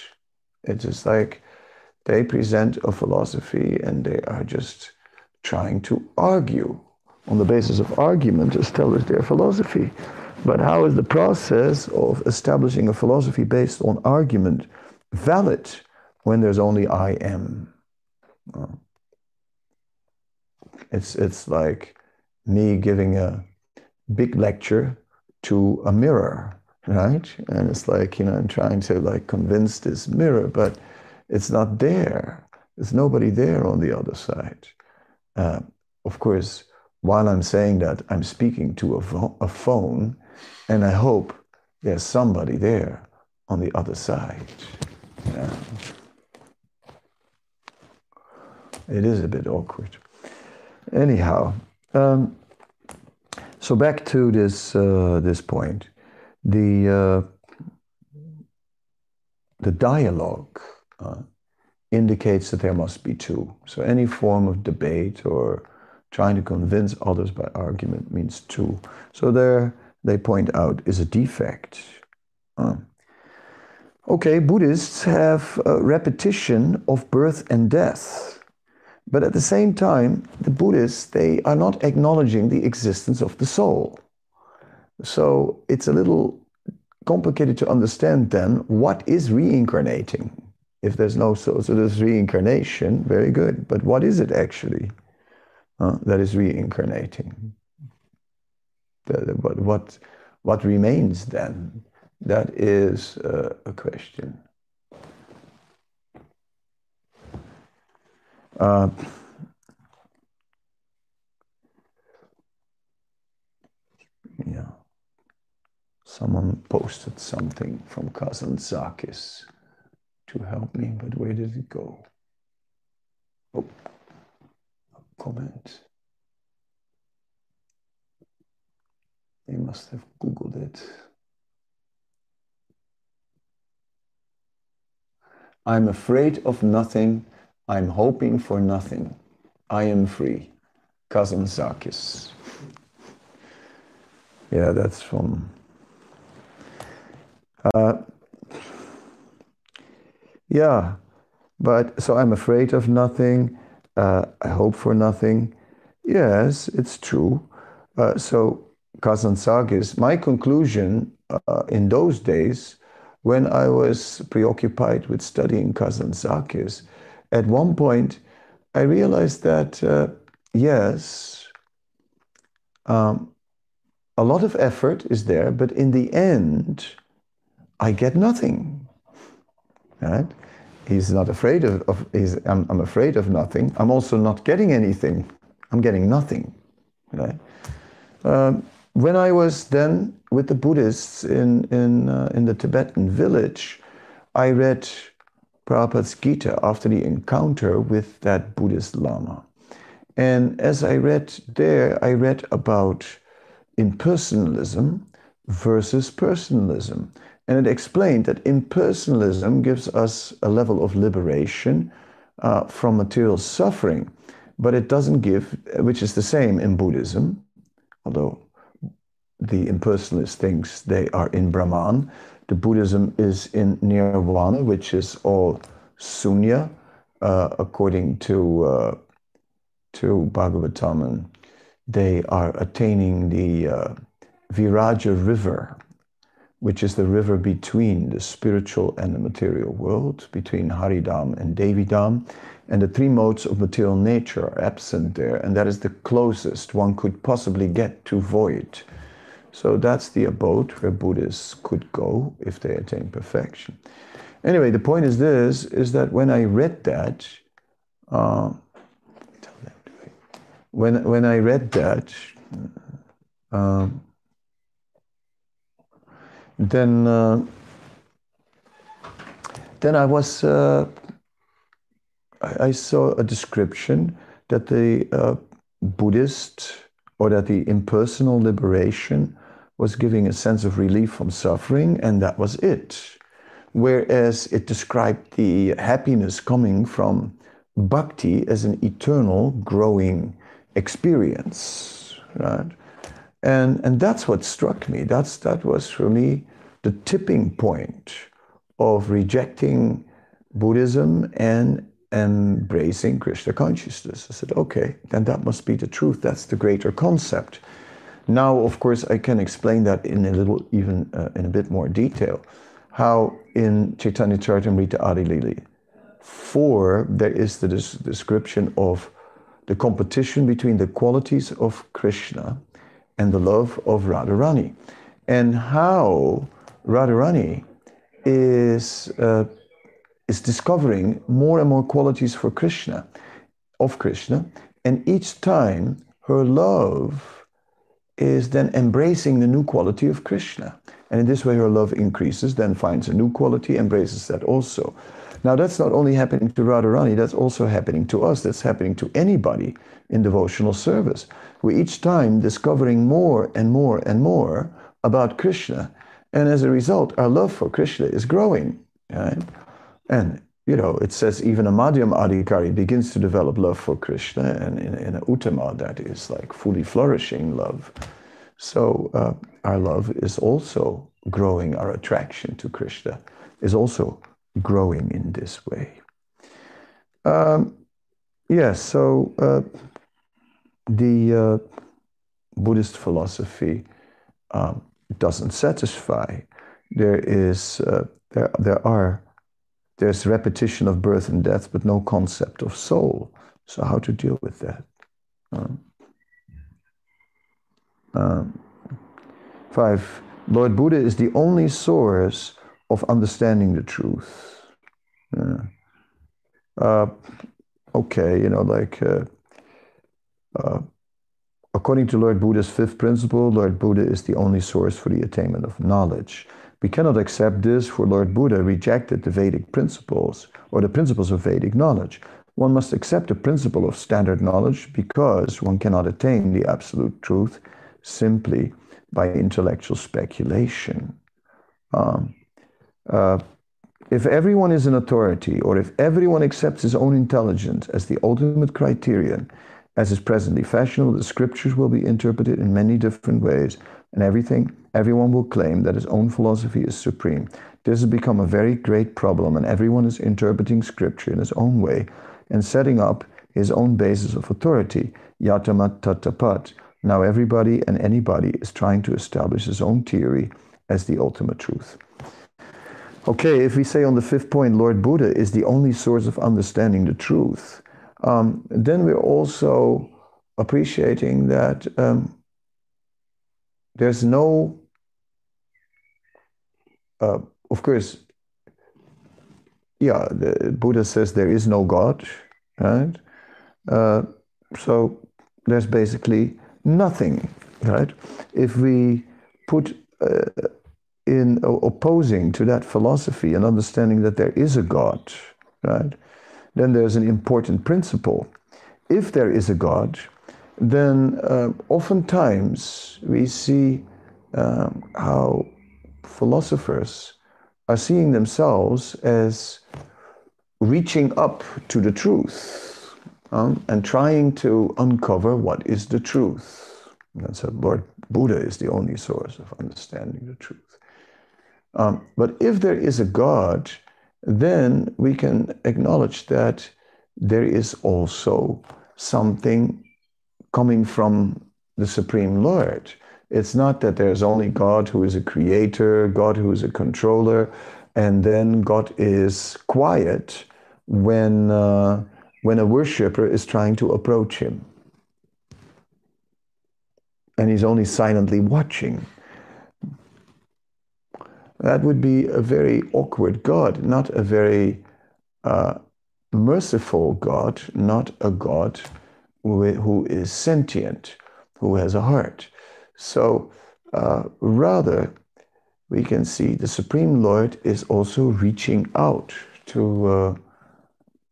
It's just like they present a philosophy and they are just trying to argue on the basis of argument establish their philosophy. But how is the process of establishing a philosophy based on argument valid when there's only I am? It's, it's like me giving a big lecture to a mirror, right? And it's like, you know, I'm trying to like convince this mirror, but it's not there. There's nobody there on the other side. Uh, of course, while I'm saying that, I'm speaking to a, vo- a phone, and I hope there's somebody there on the other side. Yeah. It is a bit awkward. Anyhow, um, so back to this uh, this point, the uh, the dialogue uh, indicates that there must be two. So any form of debate or trying to convince others by argument means two. So there they point out is a defect. Uh, okay, Buddhists have a repetition of birth and death. But at the same time, the Buddhists, they are not acknowledging the existence of the soul. So it's a little complicated to understand then what is reincarnating if there's no soul, so there's reincarnation, very good. But what is it actually uh, that is reincarnating? The, what, what, what remains then? That is uh, a question. Uh, yeah. Someone posted something from Kazantzakis to help me, but where did it go? Oh, a comment. They must have Googled it. I'm afraid of nothing. I'm hoping for nothing. I am free. Kazantzakis. Yeah, that's from. Uh, yeah, but so I'm afraid of nothing. Uh, I hope for nothing. Yes, it's true. Uh, so Kazantzakis, my conclusion uh, in those days, when I was preoccupied with studying Kazantzakis, at one point I realized that uh, yes, um, a lot of effort is there, but in the end, I get nothing. Right? He's not afraid of, of he's, I'm, I'm, afraid of nothing. I'm also not getting anything. I'm getting nothing. Right? Um, when I was then with the Buddhists in, in, uh, in the Tibetan village, I read Prabhupada's Gita after the encounter with that Buddhist Lama. And as I read there, I read about impersonalism versus personalism. And it explained that impersonalism gives us a level of liberation uh, from material suffering, but it doesn't give, which is the same in Buddhism, although the impersonalist thinks they are in Brahman. The Buddhism is in Nirvana, which is all Sunya, uh, according to uh, to Bhagavatam, they are attaining the uh, Viraja river, which is the river between the spiritual and the material world, between Haridham and Devidham. And the three modes of material nature are absent there, and that is the closest one could possibly get to void. So that's the abode where Buddhists could go if they attain perfection. Anyway, the point is this: is that when I read that, uh, when when I read that, um, then uh, then I was uh, I, I, saw a description that the uh, Buddhist or that the impersonal liberation was giving a sense of relief from suffering, and that was it. Whereas it described the happiness coming from bhakti as an eternal growing experience, right? And, and that's what struck me. That's, that was for me the tipping point of rejecting Buddhism and embracing Krishna consciousness. I said, okay, then that must be the truth. That's the greater concept. Now, of course, I can explain that in a little, even uh, in a bit more detail. How in Chaitanya Charitamrita Adi-lila 4, there is the des description of the competition between the qualities of Krishna and the love of Radharani, and how Radharani is, uh, is discovering more and more qualities for Krishna, of Krishna, and each time her love is then embracing the new quality of Krishna. And in this way, her love increases, then finds a new quality, embraces that also. Now, that's not only happening to Radharani, that's also happening to us. That's happening to anybody in devotional service. We each time discovering more and more and more about Krishna. And as a result, our love for Krishna is growing. Right? And, you know, it says even a Madhyam Adhikari begins to develop love for Krishna, and in, in a Uttama, that is like fully flourishing love. So uh, our love is also growing, our attraction to Krishna is also growing in this way. Um, yes, yeah, so uh, the uh, Buddhist philosophy um, doesn't satisfy. There is uh, there there are there's repetition of birth and death, but no concept of soul. So how to deal with that? Um, um, five. Lord Buddha is the only source of understanding the truth. Yeah. Uh, okay, you know, like uh, uh, according to Lord Buddha's fifth principle, Lord Buddha is the only source for the attainment of knowledge. We cannot accept this, for Lord Buddha rejected the Vedic principles or the principles of Vedic knowledge. One must accept the principle of standard knowledge because one cannot attain the absolute truth simply by intellectual speculation. Um, uh, if everyone is an authority, or if everyone accepts his own intelligence as the ultimate criterion, as is presently fashionable, the scriptures will be interpreted in many different ways, and everything, everyone will claim that his own philosophy is supreme. This has become a very great problem, and everyone is interpreting scripture in his own way and setting up his own basis of authority, yata mat tata path. Now everybody and anybody is trying to establish his own theory as the ultimate truth. Okay, if we say on the fifth point, Lord Buddha is the only source of understanding the truth, um, then we're also appreciating that um, there's no, uh, of course, yeah, the Buddha says there is no God, right? Uh, so there's basically nothing, right? If we put uh, in opposing to that philosophy and understanding that there is a God, right? Then there's an important principle. If there is a God, then uh, oftentimes we see um, how philosophers are seeing themselves as reaching up to the truth um, and trying to uncover what is the truth. And so Lord Buddha is the only source of understanding the truth. Um, but if there is a God, then we can acknowledge that there is also something coming from the Supreme Lord. It's not that there's only God who is a creator, God who is a controller, and then God is quiet when, uh, when a worshiper is trying to approach him. And he's only silently watching. That would be a very awkward God, not a very uh, merciful God, not a God who is sentient, who has a heart. So uh, rather, we can see the Supreme Lord is also reaching out to, uh,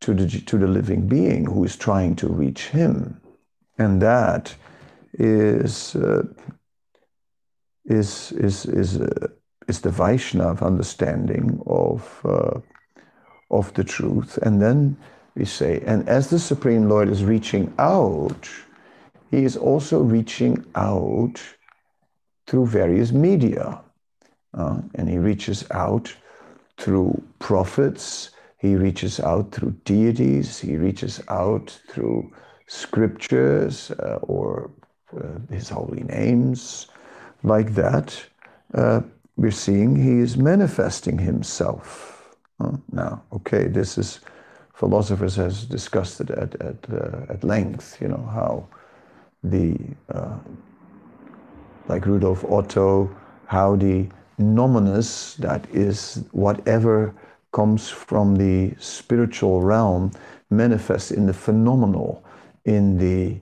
to, the, to the living being who is trying to reach him. And that is uh, is is is uh, is the Vaishnav understanding of uh, of the truth, and then we say, and as the Supreme Lord is reaching out, He is also reaching out through various media, uh, and He reaches out through prophets. He reaches out through deities. He reaches out through scriptures uh, or uh, his holy names, like that, uh, we're seeing he is manifesting himself. now, okay, this is philosophers has discussed it at at uh, at length. You know how the uh, like Rudolf Otto, how the numinous, that is whatever comes from the spiritual realm, manifests in the phenomenal, in the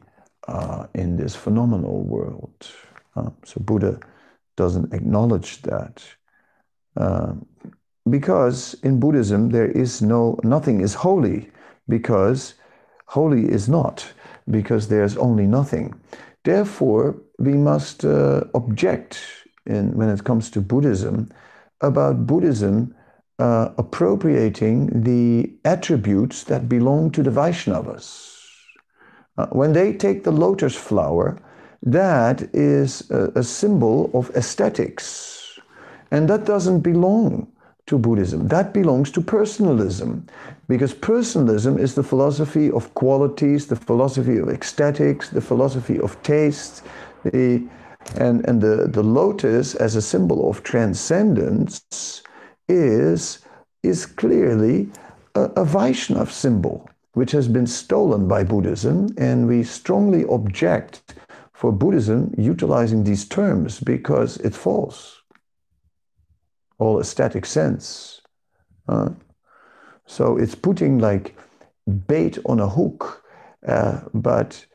uh, in this phenomenal world. Uh, so Buddha doesn't acknowledge that. Uh, because in Buddhism there is no nothing is holy because holy is not because there's only nothing. Therefore, we must uh, object in, when it comes to Buddhism about Buddhism uh, appropriating the attributes that belong to the Vaishnavas. Uh, when they take the lotus flower, that is a, a symbol of aesthetics. And that doesn't belong to Buddhism. That belongs to personalism, because personalism is the philosophy of qualities, the philosophy of ecstatics, the philosophy of taste, the, and, and the, the lotus as a symbol of transcendence is, is clearly a, a Vaishnav symbol which has been stolen by Buddhism, and we strongly object for Buddhism utilizing these terms because it's false. All aesthetic sense. Uh, so it's putting like bait on a hook, uh, but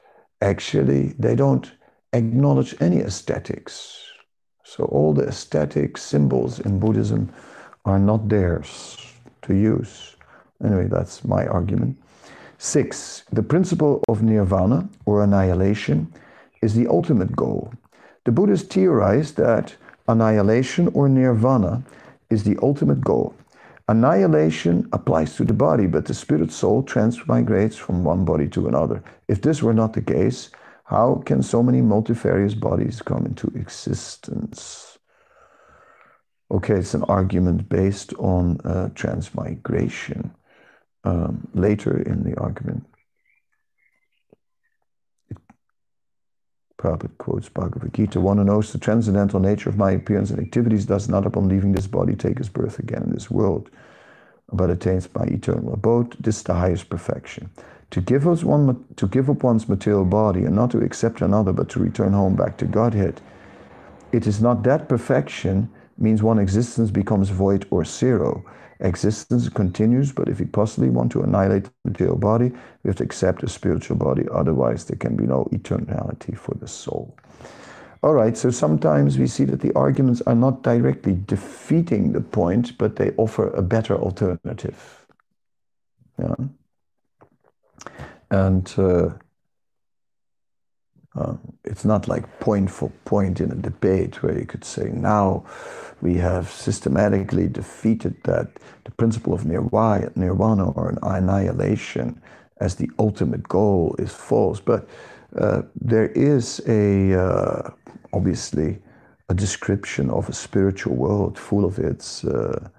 actually they don't acknowledge any aesthetics. So all the aesthetic symbols in Buddhism are not theirs to use. Anyway, that's my argument. Six, the principle of nirvana or annihilation is the ultimate goal. The Buddhists theorize that annihilation or nirvana is the ultimate goal. Annihilation applies to the body, but the spirit soul transmigrates from one body to another. If this were not the case, how can so many multifarious bodies come into existence? Okay, it's an argument based on uh, transmigration um, later in the argument. Prabhupada quotes Bhagavad Gita, one who knows the transcendental nature of my appearance and activities does not upon leaving this body take his birth again in this world, but attains my eternal abode. This is the highest perfection. To give, us one, to give up one's material body and not to accept another, but to return home back to Godhead, it is not that perfection means one existence becomes void or zero. Existence continues, but if we possibly want to annihilate the material body, we have to accept a spiritual body. Otherwise, there can be no eternality for the soul. All right, so sometimes we see that the arguments are not directly defeating the point, but they offer a better alternative. Yeah. And uh, uh, it's not like point for point in a debate where you could say, now we have systematically defeated that the principle of nirvana, or an annihilation as the ultimate goal is false. But uh, there is a uh, obviously a description of a spiritual world full of its uh,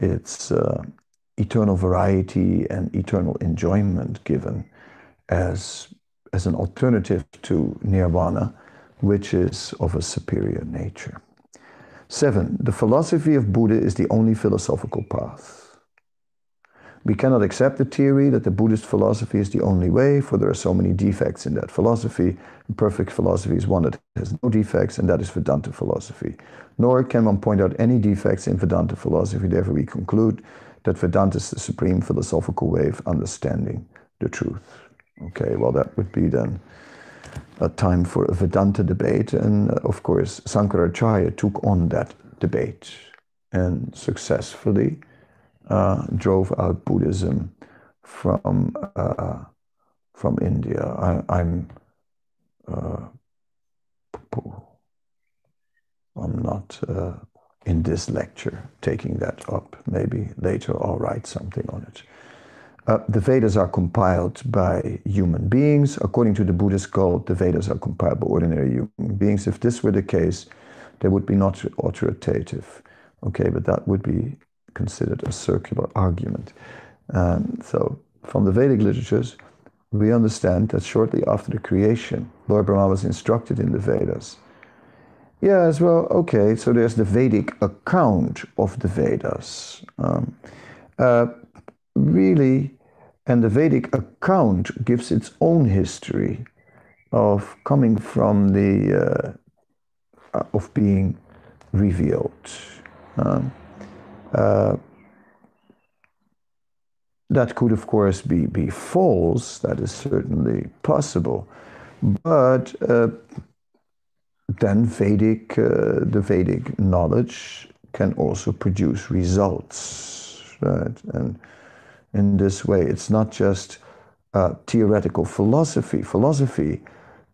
its uh, eternal variety and eternal enjoyment given as as an alternative to nirvana, which is of a superior nature. Seven, the philosophy of Buddha is the only philosophical path. We cannot accept the theory that the Buddhist philosophy is the only way, for there are so many defects in that philosophy. Perfect philosophy is one that has no defects, and that is Vedanta philosophy. Nor can one point out any defects in Vedanta philosophy. Therefore, we conclude that Vedanta is the supreme philosophical way of understanding the truth. Okay, well, that would be then a time for a Vedanta debate. And uh, of course, Sankaracharya took on that debate and successfully uh, drove out Buddhism from, uh, from India. I, am I'm, uh, I'm not uh, in this lecture taking that up. Maybe later I'll write something on it. Uh, the Vedas are compiled by human beings. According to the Buddhist code, the Vedas are compiled by ordinary human beings. If this were the case, they would be not authoritative. Okay, but that would be considered a circular argument. Um, so, from the Vedic literatures, we understand that shortly after the creation, Lord Brahma was instructed in the Vedas. Yes, well, okay, so there's the Vedic account of the Vedas. Um, uh, really, and the Vedic account gives its own history of coming from the, uh, of being revealed. Um, uh, that could, of course, be, be false. That is certainly possible. But uh, then Vedic, uh, the Vedic knowledge can also produce results, right? And in this way, it's not just uh, theoretical philosophy. Philosophy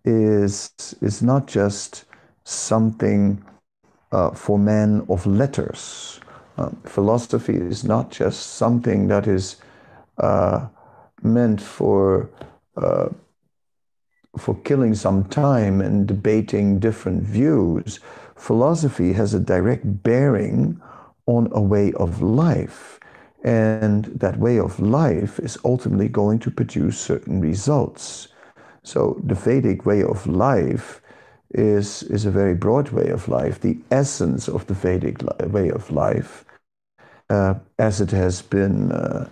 is is not just something uh, for men of letters. Um, philosophy is not just something that is uh, meant for uh, for killing some time and debating different views. Philosophy has a direct bearing on a way of life. And that way of life is ultimately going to produce certain results. So the Vedic way of life is, is a very broad way of life. The essence of the Vedic way of life, uh, as it has been uh,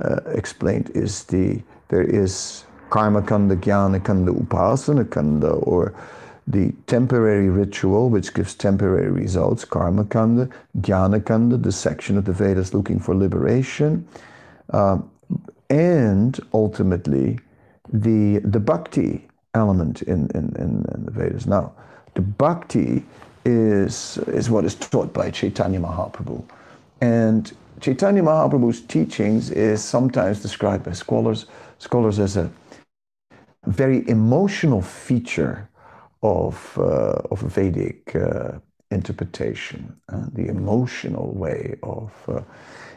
uh, explained is the there is karma kanda, jnana kanda, upasana kanda, or the temporary ritual which gives temporary results, karma kanda, jnana kanda, the section of the Vedas looking for liberation, uh, and ultimately the the bhakti element in, in, in, in, the Vedas. Now, the bhakti is is what is taught by Chaitanya Mahaprabhu, and Chaitanya Mahaprabhu's teachings is sometimes described by scholars, scholars as a very emotional feature of, uh, of Vedic uh, interpretation, uh, the emotional way of,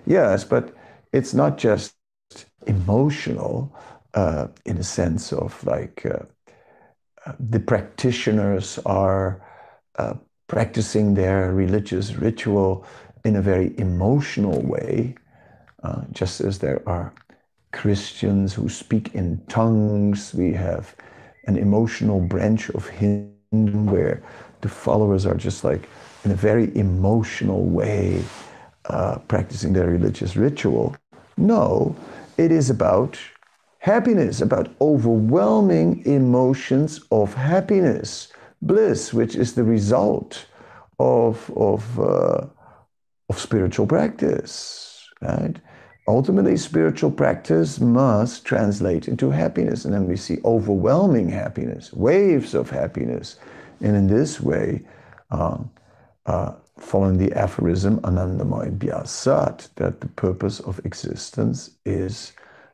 yes, but it's not just emotional in a sense of like the practitioners are practicing their religious ritual in a very emotional way, uh, just as there are Christians who speak in tongues. We have an emotional branch of Hindu where the followers are just like in a very emotional way uh, practicing their religious ritual. No, it is about happiness, about overwhelming emotions of happiness, bliss, which is the result of, of uh, of spiritual practice, right? Ultimately, spiritual practice must translate into happiness. And then we see overwhelming happiness, waves of happiness. And in this way, uh, uh, following the aphorism Anandamaya Bhyasat, that the purpose of existence is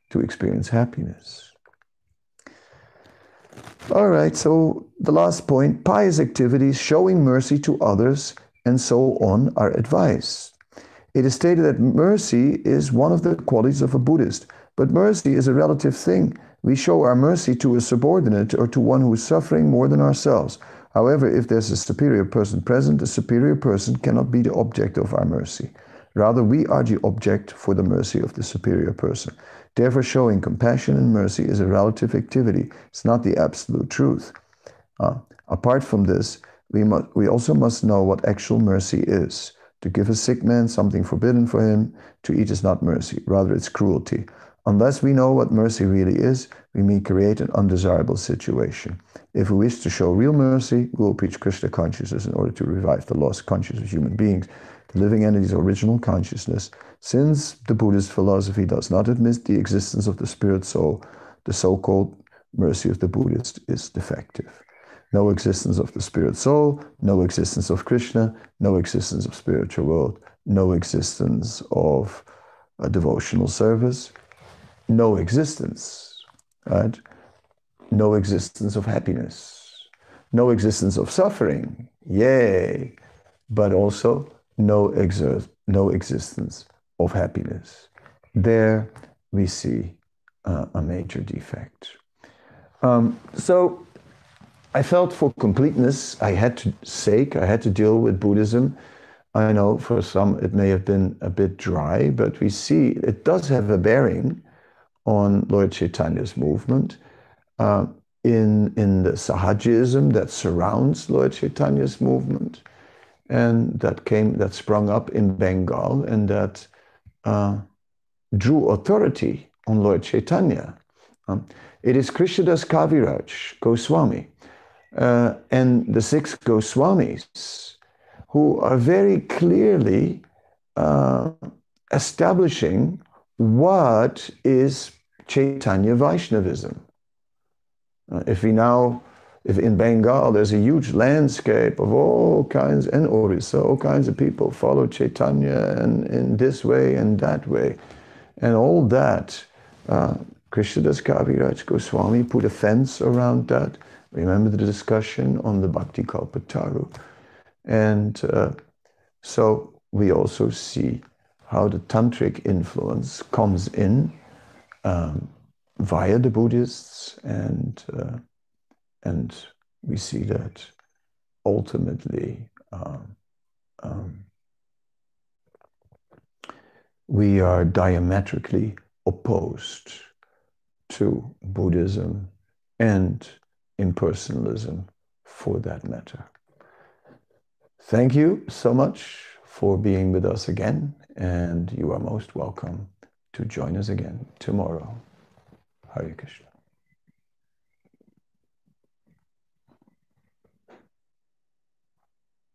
to experience happiness. All right, so the last point pious activities, showing mercy to others, and so on are advised. It is stated that mercy is one of the qualities of a Buddhist, but mercy is a relative thing. We show our mercy to a subordinate or to one who is suffering more than ourselves. However, if there's a superior person present, the superior person cannot be the object of our mercy. Rather, we are the object for the mercy of the superior person. Therefore, showing compassion and mercy is a relative activity. It's not the absolute truth. Uh, apart from this, we, must, we also must know what actual mercy is. To give a sick man something forbidden for him to eat is not mercy, rather, it's cruelty. Unless we know what mercy really is, we may create an undesirable situation. If we wish to show real mercy, we will preach Krishna consciousness in order to revive the lost consciousness of human beings, the living entity's original consciousness. Since the Buddhist philosophy does not admit the existence of the spirit soul, the so called mercy of the Buddhist is defective no existence of the spirit soul, no existence of Krishna, no existence of spiritual world, no existence of a devotional service, no existence, right? No existence of happiness, no existence of suffering. Yay! but also no, exer- no existence of happiness. There we see uh, a major defect. Um, so I felt for completeness, I had to sake, I had to deal with Buddhism. I know for some it may have been a bit dry, but we see it does have a bearing on Lord Chaitanya's movement. Uh, in, in the Sahajism that surrounds Lord Chaitanya's movement, and that came that sprung up in Bengal and that uh, drew authority on Lord Chaitanya. Um, it is Krishnadas Kaviraj Goswami uh, and the six Goswamis who are very clearly uh, establishing what is Chaitanya Vaishnavism. Uh, if we now, if in Bengal there's a huge landscape of all kinds, and Orissa, all kinds of people follow Chaitanya and in this way and that way. And all that, uh, Krishnadas Kaviraj Goswami put a fence around that. Remember the discussion on the Bhakti Kalpataru. And uh, so we also see how the tantric influence comes in um, via the Buddhists, and uh, and we see that ultimately um, um, we are diametrically opposed to Buddhism and impersonalism for that matter. Thank you so much for being with us again, and you are most welcome to join us again tomorrow. Hare Krishna.